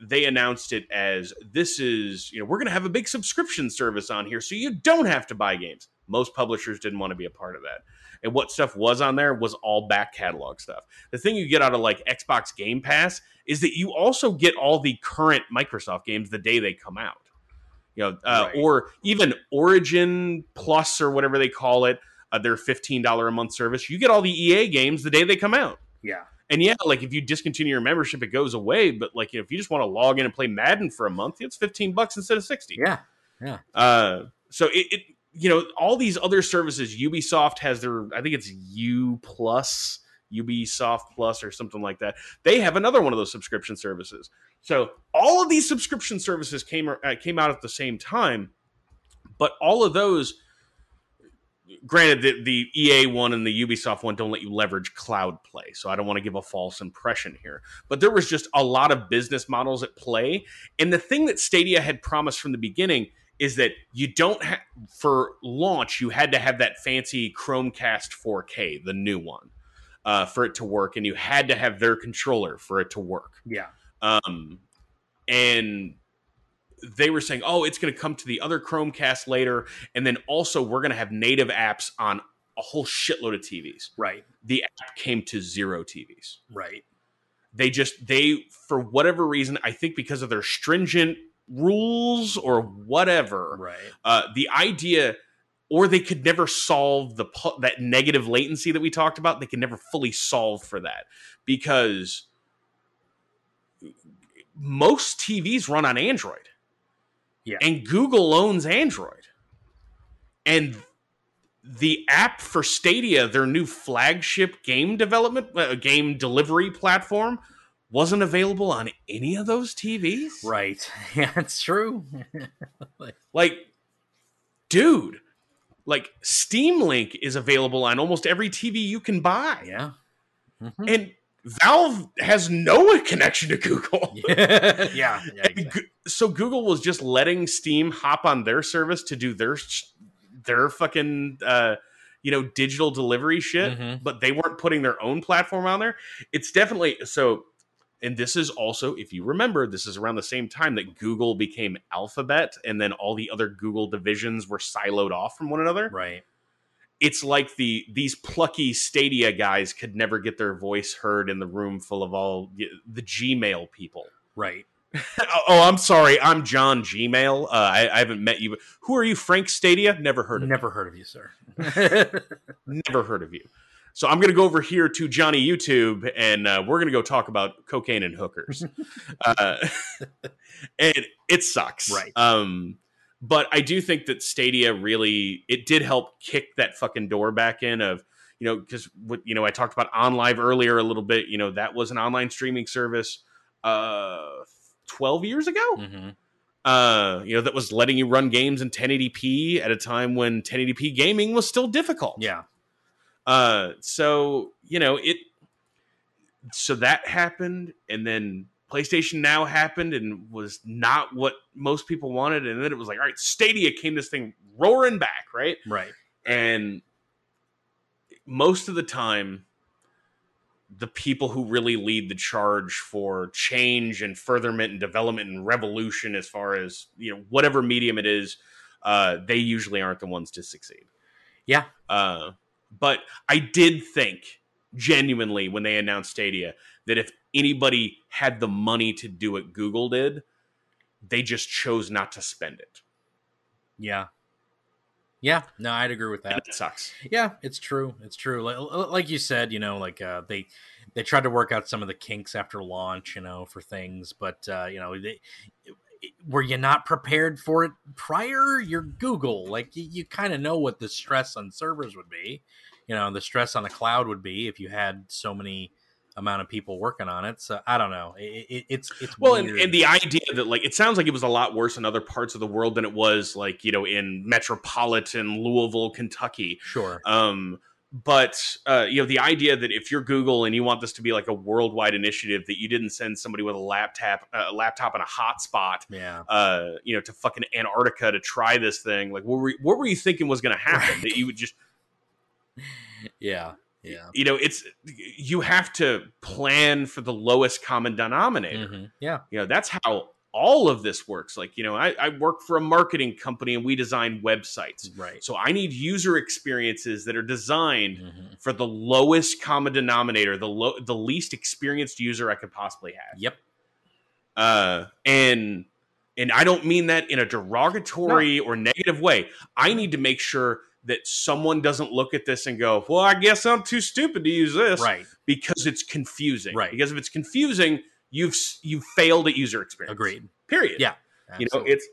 they announced it as this is, you know, we're going to have a big subscription service on here so you don't have to buy games. Most publishers didn't want to be a part of that. And what stuff was on there was all back catalog stuff. The thing you get out of like Xbox Game Pass is that you also get all the current Microsoft games the day they come out. You know, uh, Right. or even Origin Plus or whatever they call it, uh, their $15 a month service. You get all the EA games the day they come out. yeah. And yeah, like if you discontinue your membership, it goes away. But like if you just want to log in and play Madden for a month, it's fifteen bucks instead of sixty. Yeah. Uh, so it, it, you know, all these other services, Ubisoft has their, I think it's U Plus, Ubisoft Plus, or something like that. They have another one of those subscription services. So all of these subscription services came uh, came out at the same time, but all of those. Granted, the, the EA one and the Ubisoft one don't let you leverage cloud play, so I don't want to give a false impression here. But there was just a lot of business models at play, and the thing that Stadia had promised from the beginning is that you don't have for launch you had to have that fancy Chromecast 4K, the new one, uh, for it to work, and you had to have their controller for it to work. Yeah. Um, and they were saying, "Oh, it's going to come to the other Chromecast later, and then also we're going to have native apps on a whole shitload of TVs." Right. The app came to zero TVs Right. they just they for whatever reason i think because of their stringent rules or whatever Right. uh, the idea or they could never solve the that negative latency that we talked about they could never fully solve for that because most tvs run on android Yeah. and google owns android and the app for Stadia, their new flagship game development, uh, game delivery platform, wasn't available on any of those TVs. Right. Yeah, it's true. Like, dude, like Steam Link is available on almost every TV you can buy, yeah. Mhm. and Valve has no connection to Google. yeah. Yeah. Exactly. So Google was just letting Steam hop on their service to do their their fucking uh, you know digital delivery shit, Mhm. but they weren't putting their own platform on there. It's definitely so. And this is also, if you remember, this is around the same time that Google became Alphabet, and then all the other Google divisions were siloed off from one another. Right. It's like the these plucky Stadia guys could never get their voice heard in the room full of all the Gmail people. Right. oh, I'm sorry. I'm John Gmail. Uh, I, I haven't met you. Who are you, Frank Stadia? Never heard of Never heard of you, sir. Never heard of you. So I'm going to go over here to Johnny YouTube, and uh, we're going to go talk about cocaine and hookers. uh, and it sucks, Right. Um, but I do think that Stadia really it did help kick that fucking door back in of you know because what you know I talked about OnLive earlier a little bit. You know that was an online streaming service uh 12 years ago hmm uh, you know, that was letting you run games in 1080p at a time when 1080p gaming was still difficult. Yeah. Uh, so you know it. So that happened, and then PlayStation Now happened, and was not what most people wanted. And then it was like, all right, Stadia came this thing roaring back, right? Right. And most of the time, the people who really lead the charge for change and furtherment and development and revolution, as far as you know, whatever medium it is, uh, they usually aren't the ones to succeed. Yeah. Uh, but I did think genuinely when they announced Stadia that if anybody had the money to do what Google did, they just chose not to spend it. Yeah. Yeah, no, I'd agree with And that. that sucks. Yeah, it's true. It's true. Like, like you said, you know, like uh, they they tried to work out some of the kinks after launch, you know, for things, but uh, you know, they, were you not prepared for it prior? You're Google, like you, you kind of know what the stress on servers would be, you know, the stress on the cloud would be if you had so many amount of people working on it. So I don't know. It, it, it's it's Well, and, and the idea that like it sounds like it was a lot worse in other parts of the world than it was like you know in metropolitan Louisville, Kentucky. sure, Um, but uh, you know the idea that if you're Google and you want this to be like a worldwide initiative, that you didn't send somebody with a laptop, a laptop and a hotspot, yeah, uh, you know, to fucking Antarctica to try this thing. Like, what were what were you thinking was going to happen? Right. That you would just yeah, yeah, you know, it's you have to plan for the lowest common denominator. Mhm. yeah, You know, that's how all of this works. Like, you know, I, I work for a marketing company and we design websites. right. So I need user experiences that are designed Mhm. for the lowest common denominator, the low, the least experienced user I could possibly have. Yep. Uh, and and I don't mean that in a derogatory or negative way. I need to make sure that someone doesn't look at this and go, "Well, I guess I'm too stupid to use this," Right. because it's confusing. Right. Because if it's confusing, you've you've failed at user experience. Agreed. Period. Yeah. You know, it's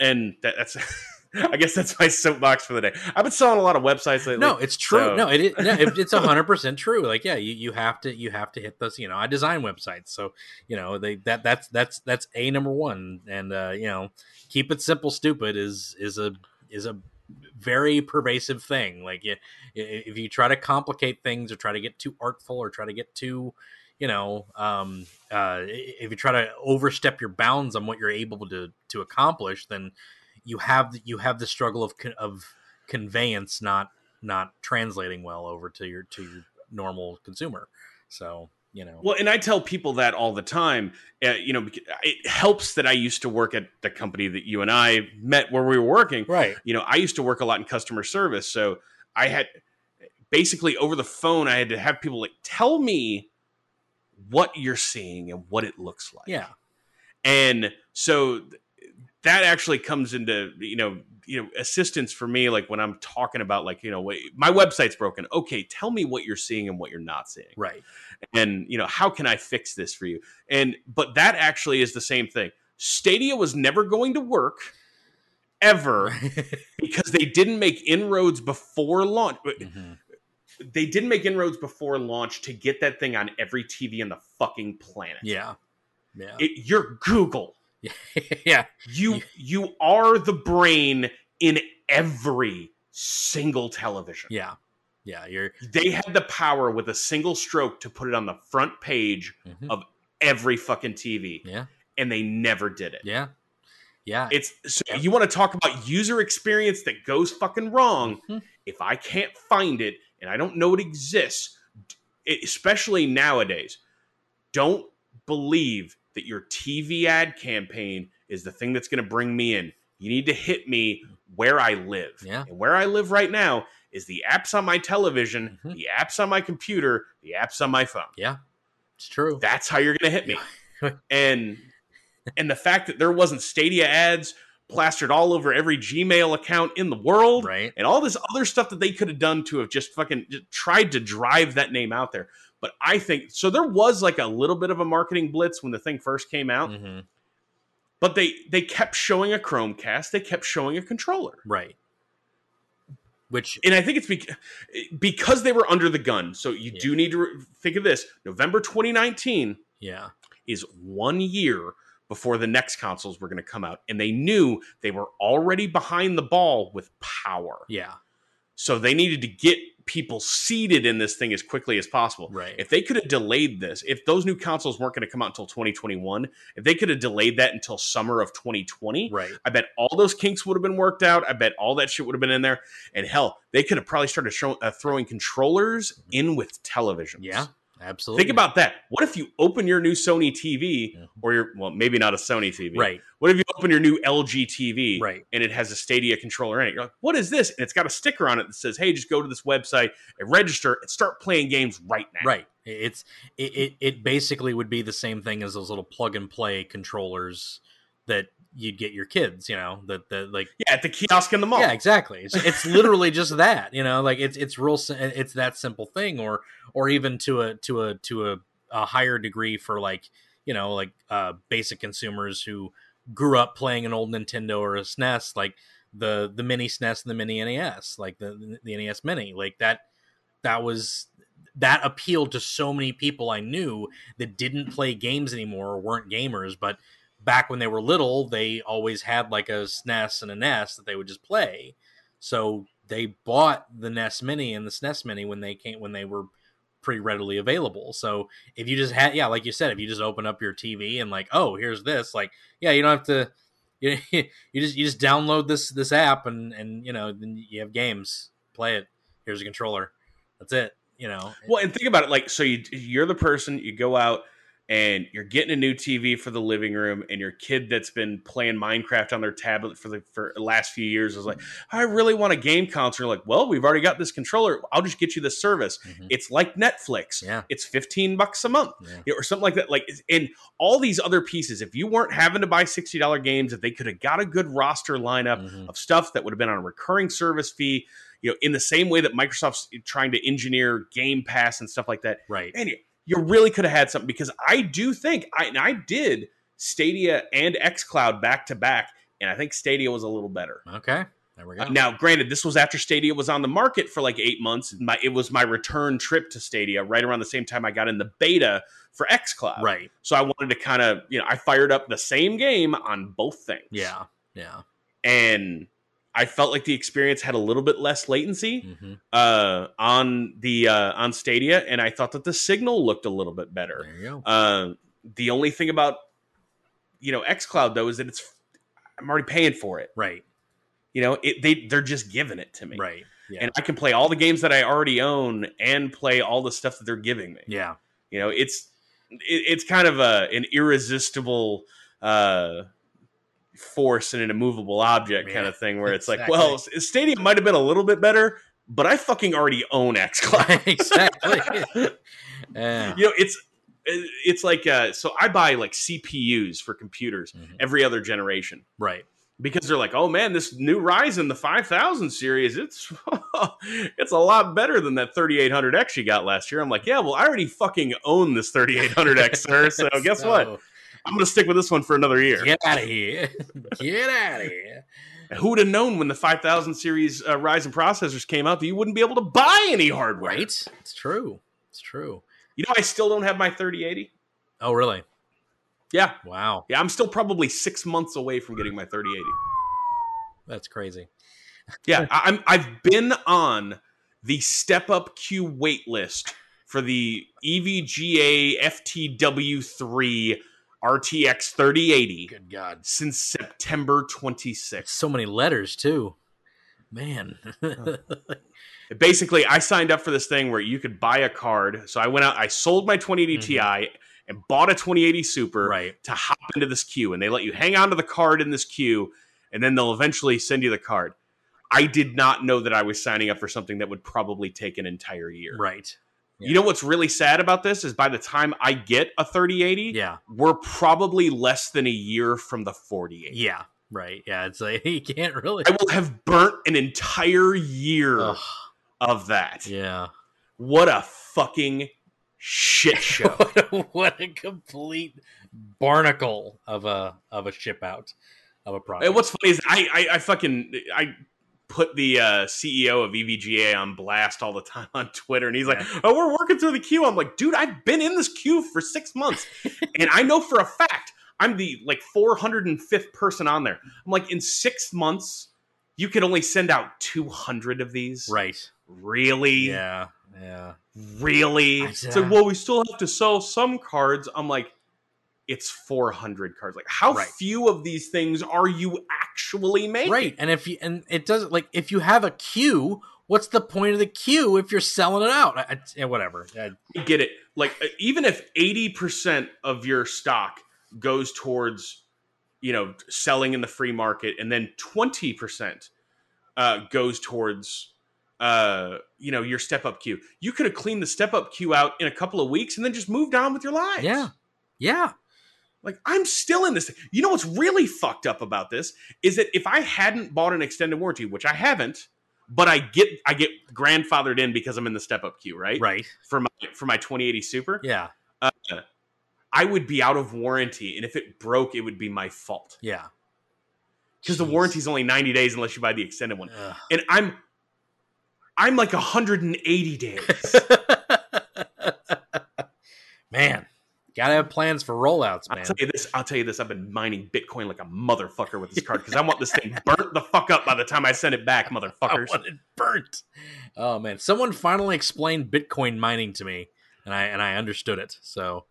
and that, that's. I guess that's my soapbox for the day. I've been selling a lot of websites lately. no, it's true. so- No, it, it no, it, it's hundred percent true. Like, yeah, you, you have to you have to hit those. You know, I design websites, so you know they that that's that's that's a number one. And uh, you know, keep it simple, stupid is is a is a very pervasive thing. Like, you, if you try to complicate things or try to get too artful or try to get too you know um uh if you try to overstep your bounds on what you're able to to accomplish then you have you have the struggle of con- of conveyance not not translating well over to your to your normal consumer so you know Well, and I tell people that all the time. Uh, you know, it helps that I used to work at the company that you and I met where we were working. right You know, I used to work a lot in customer service, so I had basically over the phone. I had to have people like tell me what you're seeing and what it looks like. yeah. And so that actually comes into you know you know assistance for me like when i'm talking about like you know wait, my website's broken. Okay tell me what you're seeing and what you're not seeing. Right. And you know how can i fix this for you? And but that actually is the same thing. Stadia was never going to work ever because they didn't make inroads before launch. Mhm. They didn't make inroads before launch to get that thing on every tv on the fucking planet yeah yeah it, you're google yeah you you are the brain in every single television. yeah yeah you're They had the power with a single stroke to put it on the front page mhm. of every fucking TV, yeah and they never did it. yeah yeah It's so Yep. you want to talk about user experience that goes fucking wrong. Mhm. If I can't find it and I don't know it exists, especially nowadays, don't believe that your TV ad campaign is the thing that's going to bring me in. You need to hit me where I live. Yeah. And where I live right now is the apps on my television, Mhm. the apps on my computer, the apps on my phone. yeah it's true That's how you're going to hit me. and and the fact that there wasn't Stadia ads plastered all over every Gmail account in the world right and all this other stuff that they could have done to have just fucking just tried to drive that name out there. But I think so. There was like a little bit of a marketing blitz when the thing first came out, hmm but they they kept showing a Chromecast, they kept showing a controller, right which and I think it's bec- because they were under the gun. So you Yeah. do need to re- think of this: November 2019 yeah is one year before the next consoles were going to come out, and they knew they were already behind the ball with power. yeah So they needed to get people seated in this thing as quickly as possible. Right. If they could have delayed this, if those new consoles weren't going to come out until 2021, if they could have delayed that until summer of 2020, right. I bet all those kinks would have been worked out. I bet all that shit would have been in there. And hell, they could have probably started show, uh, throwing controllers in with televisions. Yeah. Absolutely. Think about that. What if you open your new Sony TV Yeah. or your well, maybe not a Sony TV. Right. What if you open your new LG TV Right. and it has a Stadia controller in it? You're like, what is this? And it's got a sticker on it that says, "Hey, just go to this website and register and start playing games right now." Right. It's it, it it basically would be the same thing as those little plug and play controllers that you'd get your kids, you know, that that like Yeah, at the kiosk in the mall. yeah, exactly. It's, it's literally just that, you know, like it's it's real it's that simple thing or or even to a to a to a, a higher degree for like, you know, like uh basic consumers who grew up playing an old Nintendo or a SNES like the the mini SNES and the mini NES, like the the NES mini, like that that was that appealed to so many people I knew that didn't play games anymore or weren't gamers, but back when they were little, they always had like a SNES and a NES that they would just play. So they bought the NES Mini and the SNES Mini when they came when they were pretty readily available. So if you just had yeah, like you said, if you just open up your TV and like, oh, here's this, like, yeah, you don't have to you, you just you just download this this app and and you know, then you have games, play it. Here's a controller. That's it, you know. Well, and think about it like so you you're the person you go out and you're getting a new TV for the living room, and your kid that's been playing Minecraft on their tablet for the for the last few years is like, I really want a game console. You're like, well, we've already got this controller. I'll just get you the service. Mhm. It's like Netflix. Yeah. It's 15 bucks a month. Yeah. or something like that. Like, and all these other pieces, if you weren't having to buy $60 games, if they could have got a good roster lineup Mhm. of stuff that would have been on a recurring service fee, you know, in the same way that Microsoft's trying to engineer Game Pass and stuff like that, Right. man, you, really could have had something because I do think I and I did Stadia and XCloud back to back, and I think Stadia was a little better. Okay. There we go. Now, granted, this was after Stadia was on the market for like eight months. My, it was my return trip to Stadia right around the same time I got in the beta for XCloud. Right. So I wanted to kind of, you know, I fired up the same game on both things. Yeah. Yeah. And I felt like the experience had a little bit less latency hmm uh, on the uh, on Stadia, and I thought that the signal looked a little bit better. There you go. Uh, the only thing about you know XCloud though is that it's I'm already paying for it. Right. You know, it they they're just giving it to me, Right. Yeah. and I can play all the games that I already own and play all the stuff that they're giving me. yeah. You know, it's it, it's kind of a an irresistible uh, force in an immovable object kind of thing, where it's like, well, Stadia might have been a little bit better, but I fucking already own XCloud. exactly. yeah. you know, it's it's like uh, so I buy like CPUs for computers Mhm. every other generation Right. because they're like, oh man, this new Ryzen, the 5000 series, it's it's a lot better than that 3800X you got last year. I'm like, yeah, well, I already fucking own this 3800X, sir. So guess what? I'm gonna stick with this one for another year. Get out of here. Get out of here. Who would have known when the 5000 series uh, Ryzen processors came out that you wouldn't be able to buy any hardware? Right? It's true. It's true. You know, I still don't have my 3080. Oh, really? Yeah, Wow. yeah, I'm still probably six months away from getting my 3080. That's crazy. Yeah, I'm. I've been on the step up queue wait list for the EVGA FTW3 RTX 3080 Good God. since September 26th. So many letters, too. Man. Basically, I signed up for this thing where you could buy a card. So I went out, I sold my 2080 mm-hmm. Ti and bought a 2080 Super right. to hop into this queue, and they let you hang on to the card in this queue, and then they'll eventually send you the card. I did not know that I was signing up for something that would probably take an entire year. Right. You know what's really sad about this is by the time I get a 3080, Yeah. we're probably less than a year from the 4080. Yeah. Right. Yeah. It's like you can't really. I will have burnt an entire year Ugh, of that. yeah. What a fucking shit show. what, a, what a complete barnacle of a of a ship out of a product. And what's funny is I, I, I fucking I put the uh, CEO of EVGA on blast all the time on Twitter, and he's like, Yeah. "Oh, we're working through the queue." I'm like, "Dude, I've been in this queue for six months, and I know for a fact I'm the like 405th person on there. I'm like, in six months, you could only send out 200 of these. Right. Really? Yeah. Yeah. Really? It's like, well, we still have to sell some cards. I'm like, it's 400 cards. Like, how Right. few of these things are you actually making? Right. And if you and it doesn't like if you have a queue, what's the point of the queue if you're selling it out? I, I- whatever. I- I get it. Like, uh, even if 80% of your stock goes towards, you know, selling in the free market, and then 20% uh, goes towards, uh, you know, your step up queue, you could have cleaned the step up queue out in a couple of weeks and then just moved on with your lives. yeah. Yeah. Like I'm still in this. You know what's really fucked up about this is that if I hadn't bought an extended warranty, which I haven't, but I get I get grandfathered in because I'm in the step up queue, right? Right. For my for my 2080 Super, Yeah. Uh, I would be out of warranty, and if it broke, it would be my fault Yeah. because the warranty's only 90 days unless you buy the extended one, Ugh. and I'm I'm like 180 days. Man, gotta have plans for rollouts, man. I'll tell you this. I'll tell you this. I've been mining Bitcoin like a motherfucker with this card because I want this thing burnt the fuck up by the time I send it back, I motherfuckers. want it burnt. Oh man, someone finally explained Bitcoin mining to me, and I and I understood it. So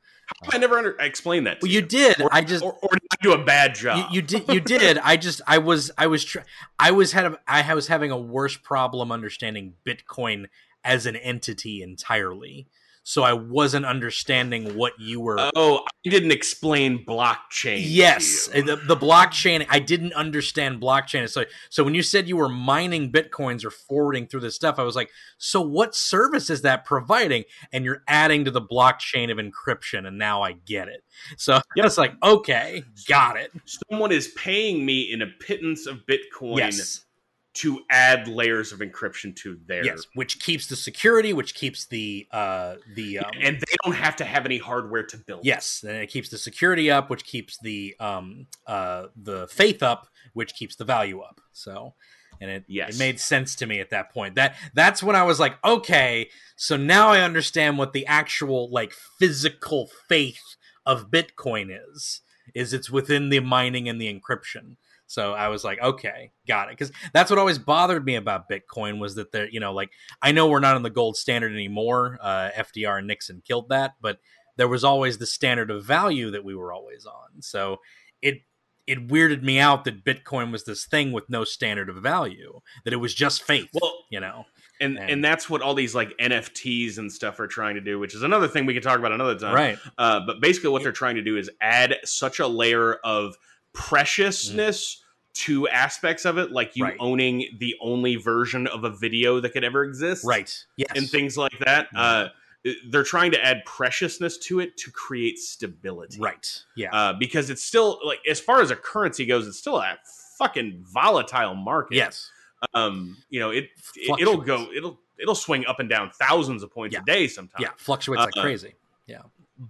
I never under, I explained that. To well, you did. Or, I just or, or did I do a bad job? you, you did you did. I just I was I was tr- I was had a, I was having a worse problem understanding Bitcoin as an entity entirely. So I wasn't understanding what you were. oh, I didn't explain blockchain. Yes, the, the blockchain. I didn't understand blockchain. So, so when you said you were mining bitcoins or forwarding through this stuff, I was like, so what service is that providing? And you're adding to the blockchain of encryption, and now I get it. So Yep. it's like, okay, got it. Someone is paying me in a pittance of Bitcoin Yes, to add layers of encryption to their. yes, which keeps the security, which keeps the uh the um, and they don't have to have any hardware to build. Yes, and it keeps the security up, which keeps the um uh the faith up, which keeps the value up. So, and it Yes. it made sense to me at that point. That that's when I was like, okay, so now I understand what the actual like physical faith of Bitcoin is. Is it's within the mining and the encryption. So I was like, okay, got it. Because that's what always bothered me about Bitcoin was that there, you know, like I know we're not on the gold standard anymore. Uh, FDR and Nixon killed that, but there was always the standard of value that we were always on. So it it weirded me out that Bitcoin was this thing with no standard of value, that it was just faith. Well, you know, and And- and that's what all these like NFTs and stuff are trying to do, which is another thing we can talk about another time. right? Uh, but basically, what they're trying to do is add such a layer of preciousness to aspects of it, like you Right. owning the only version of a video that could ever exist, Right. Yes. and things like that. Yeah. Uh, they're trying to add preciousness to it to create stability, Right. Yeah. Uh, because it's still like as far as a currency goes, it's still a fucking volatile market. yes. um, you know it, it it'll go it'll it'll swing up and down thousands of points Yeah. a day sometimes. Yeah. Fluctuates like crazy. Yeah,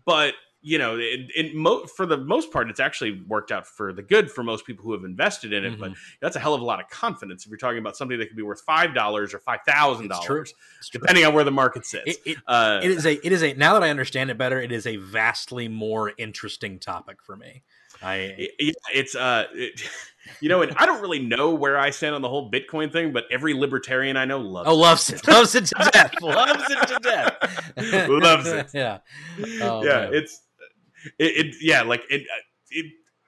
but you know, it, it mo- for the most part, it's actually worked out for the good for most people who have invested in it. But Mhm. that's a hell of a lot of confidence if you're talking about something that could be worth five dollars or five thousand dollars, depending on where the market sits. It, it, uh, it is a it is a now that I understand it better, it is a vastly more interesting topic for me. I yeah, it's uh, it, you know, and I don't really know where I stand on the whole Bitcoin thing, but every libertarian I know loves. oh it. loves it loves it to death loves it to death Loves it. yeah Oh, yeah, man. it's it, it. Yeah, like it. it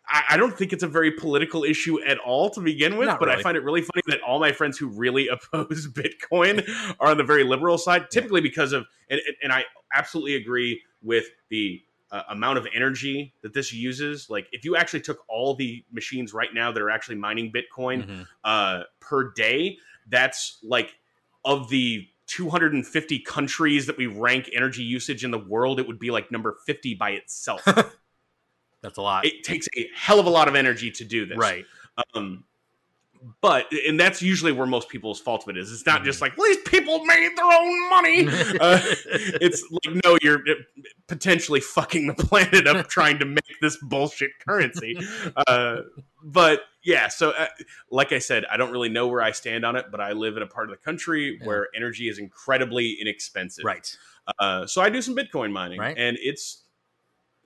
I don't think it's a very political issue at all to begin with, Not but I find it really funny that all my friends who really oppose Bitcoin are on the very liberal side, typically because of, and, and- I absolutely agree with the uh, amount of energy that this uses. Like, if you actually took all the machines right now that are actually mining Bitcoin Mhm. uh, per day, that's like of the 250 countries that we rank energy usage in the world, it would be like number 50 by itself. that's a lot it takes a hell of a lot of energy to do this. right Um, but and that's usually where most people's fault of it is. It's not just like well, these people made their own money. Uh, it's like no, you're uh, potentially fucking the planet up trying to make this bullshit currency. Uh, but yeah, so uh, like I said, I don't really know where I stand on it, but I live in a part of the country Yeah. where energy is incredibly inexpensive. right Uh, so I do some Bitcoin mining, Right. and it's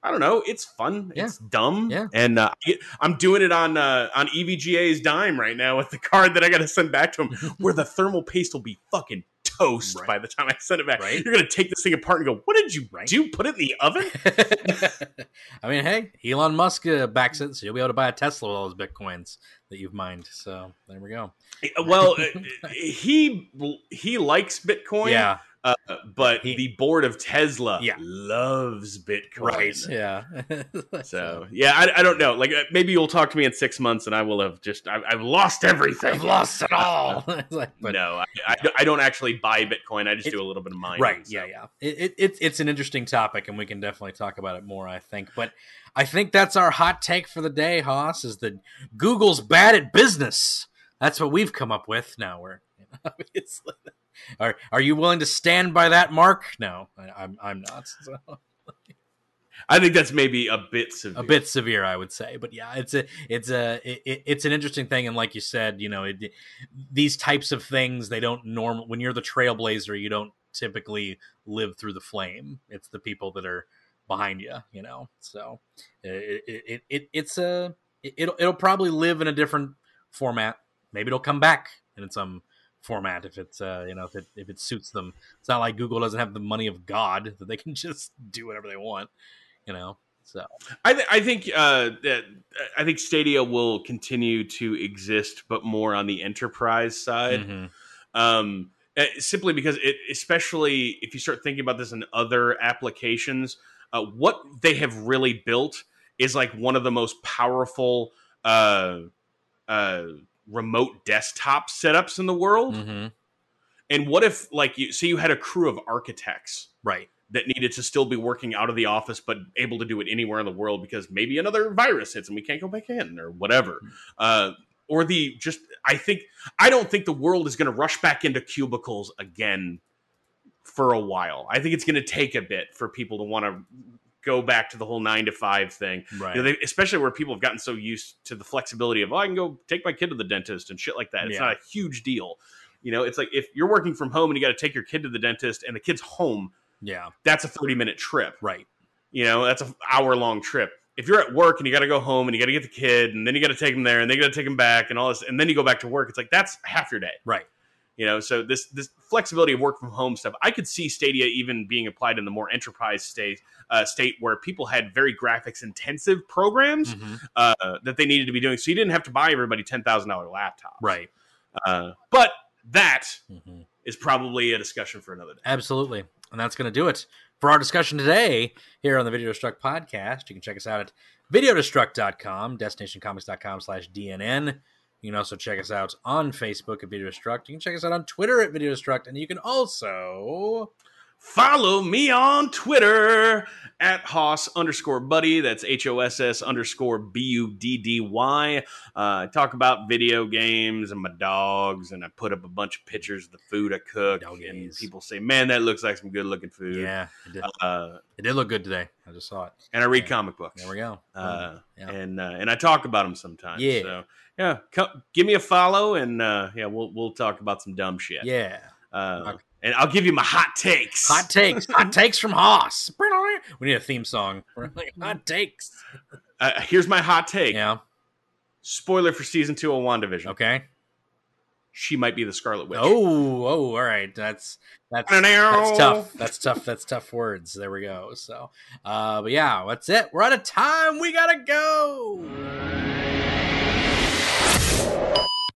I don't know. It's fun. Yeah. It's dumb. Yeah. And uh, I'm doing it on uh, on EVGA's dime right now with the card that I got to send back to him, where the thermal paste will be fucking toast Right. by the time I send it back. Right. You're gonna take this thing apart and go, "What did you Right. do? Put it in the oven?" I mean, hey, Elon Musk uh, backs it, so you'll be able to buy a Tesla with all those bitcoins that you've mined. So there we go. well, uh, he he likes Bitcoin. Yeah, Uh, but He- the board of Tesla Yeah. loves Bitcoin. right. Yeah. So yeah, I, I don't know. Like uh, maybe you'll talk to me in six months, and I will have just I've, I've lost everything. I've lost it all. Like, but no, I, I, I don't actually buy Bitcoin. I just It- do a little bit of mining. right so. yeah yeah it, it, it's it's an interesting topic and we can definitely talk about it more i think but i think that's our hot take for the day Hoss is that google's bad at business that's what we've come up with now we're obviously are, are you willing to stand by that mark no I, i'm i'm not so. I think that's maybe a bit severe. a bit severe i would say but yeah it's a it's a it, it- it's an interesting thing and like you said you know it, these types of things they don't normal when you're the trailblazer you don't typically live through the flame it's the people that are behind you you know so it, it, it, it it's a it, it'll, it'll probably live in a different format maybe it'll come back in some format if it's uh you know if it if it suits them it's not like google doesn't have the money of god that they can just do whatever they want you know so I, th- I think uh, I think Stadia will continue to exist, but more on the enterprise side. mhm. um, eh, simply because it, especially if you start thinking about this in other applications, uh, what they have really built is like one of the most powerful uh, uh, remote desktop setups in the world. Mhm. And what if, like, you so you had a crew of architects right that needed to still be working out of the office, but able to do it anywhere in the world because maybe another virus hits and we can't go back in or whatever. Uh, or the just, I think, I don't think the world is going to rush back into cubicles again for a while. I think it's going to take a bit for people to want to go back to the whole nine to five thing. right You know, they, especially where people have gotten so used to the flexibility of, oh, I can go take my kid to the dentist and shit like that. It's Yeah. not a huge deal. You know, it's like if you're working from home and you got to take your kid to the dentist and the kid's home, yeah that's a 30 minute trip. right You know, that's an hour long trip. If you're at work and you got to go home and you got to get the kid and then you got to take him there and then you got to take him back and all this and then you go back to work, it's like that's half your day. right You know, so this this flexibility of work from home stuff, I could see Stadia even being applied in the more enterprise state uh, state where people had very graphics intensive programs Mhm. uh, that they needed to be doing, so you didn't have to buy everybody ten thousand dollar laptops. right Uh, but that Mhm. is probably a discussion for another day. absolutely and that's going to do it for our discussion today here on the video destruct podcast you can check us out at videodestruct.com destinationcomics.com slash dnn you can also check us out on facebook at video destruct. You can check us out on twitter at video destruct and you can also Follow me on Twitter at Hoss underscore buddy. That's H O S S underscore B U D D Y. Uh, talk about video games and my dogs, and I put up a bunch of pictures of the food I cook. And people say, man, that looks like some good looking food. yeah it did, Uh, it did look good today i just saw it and I read Yeah. comic books. there we go Uh, Yeah. and uh, and I talk about them sometimes. Yeah. So yeah, co- give me a follow, and uh, yeah, we'll we'll talk about some dumb shit. yeah Uh, Okay. And I'll give you my hot takes. hot takes hot takes from Hoss we need a theme song We're like hot takes Uh, here's my hot take. yeah Spoiler for season two of WandaVision. okay She might be the Scarlet Witch. Oh, oh, all right. That's that's that's tough. That's tough. That's tough words. There we go. So, uh, but yeah, that's it. We're out of time. We gotta go.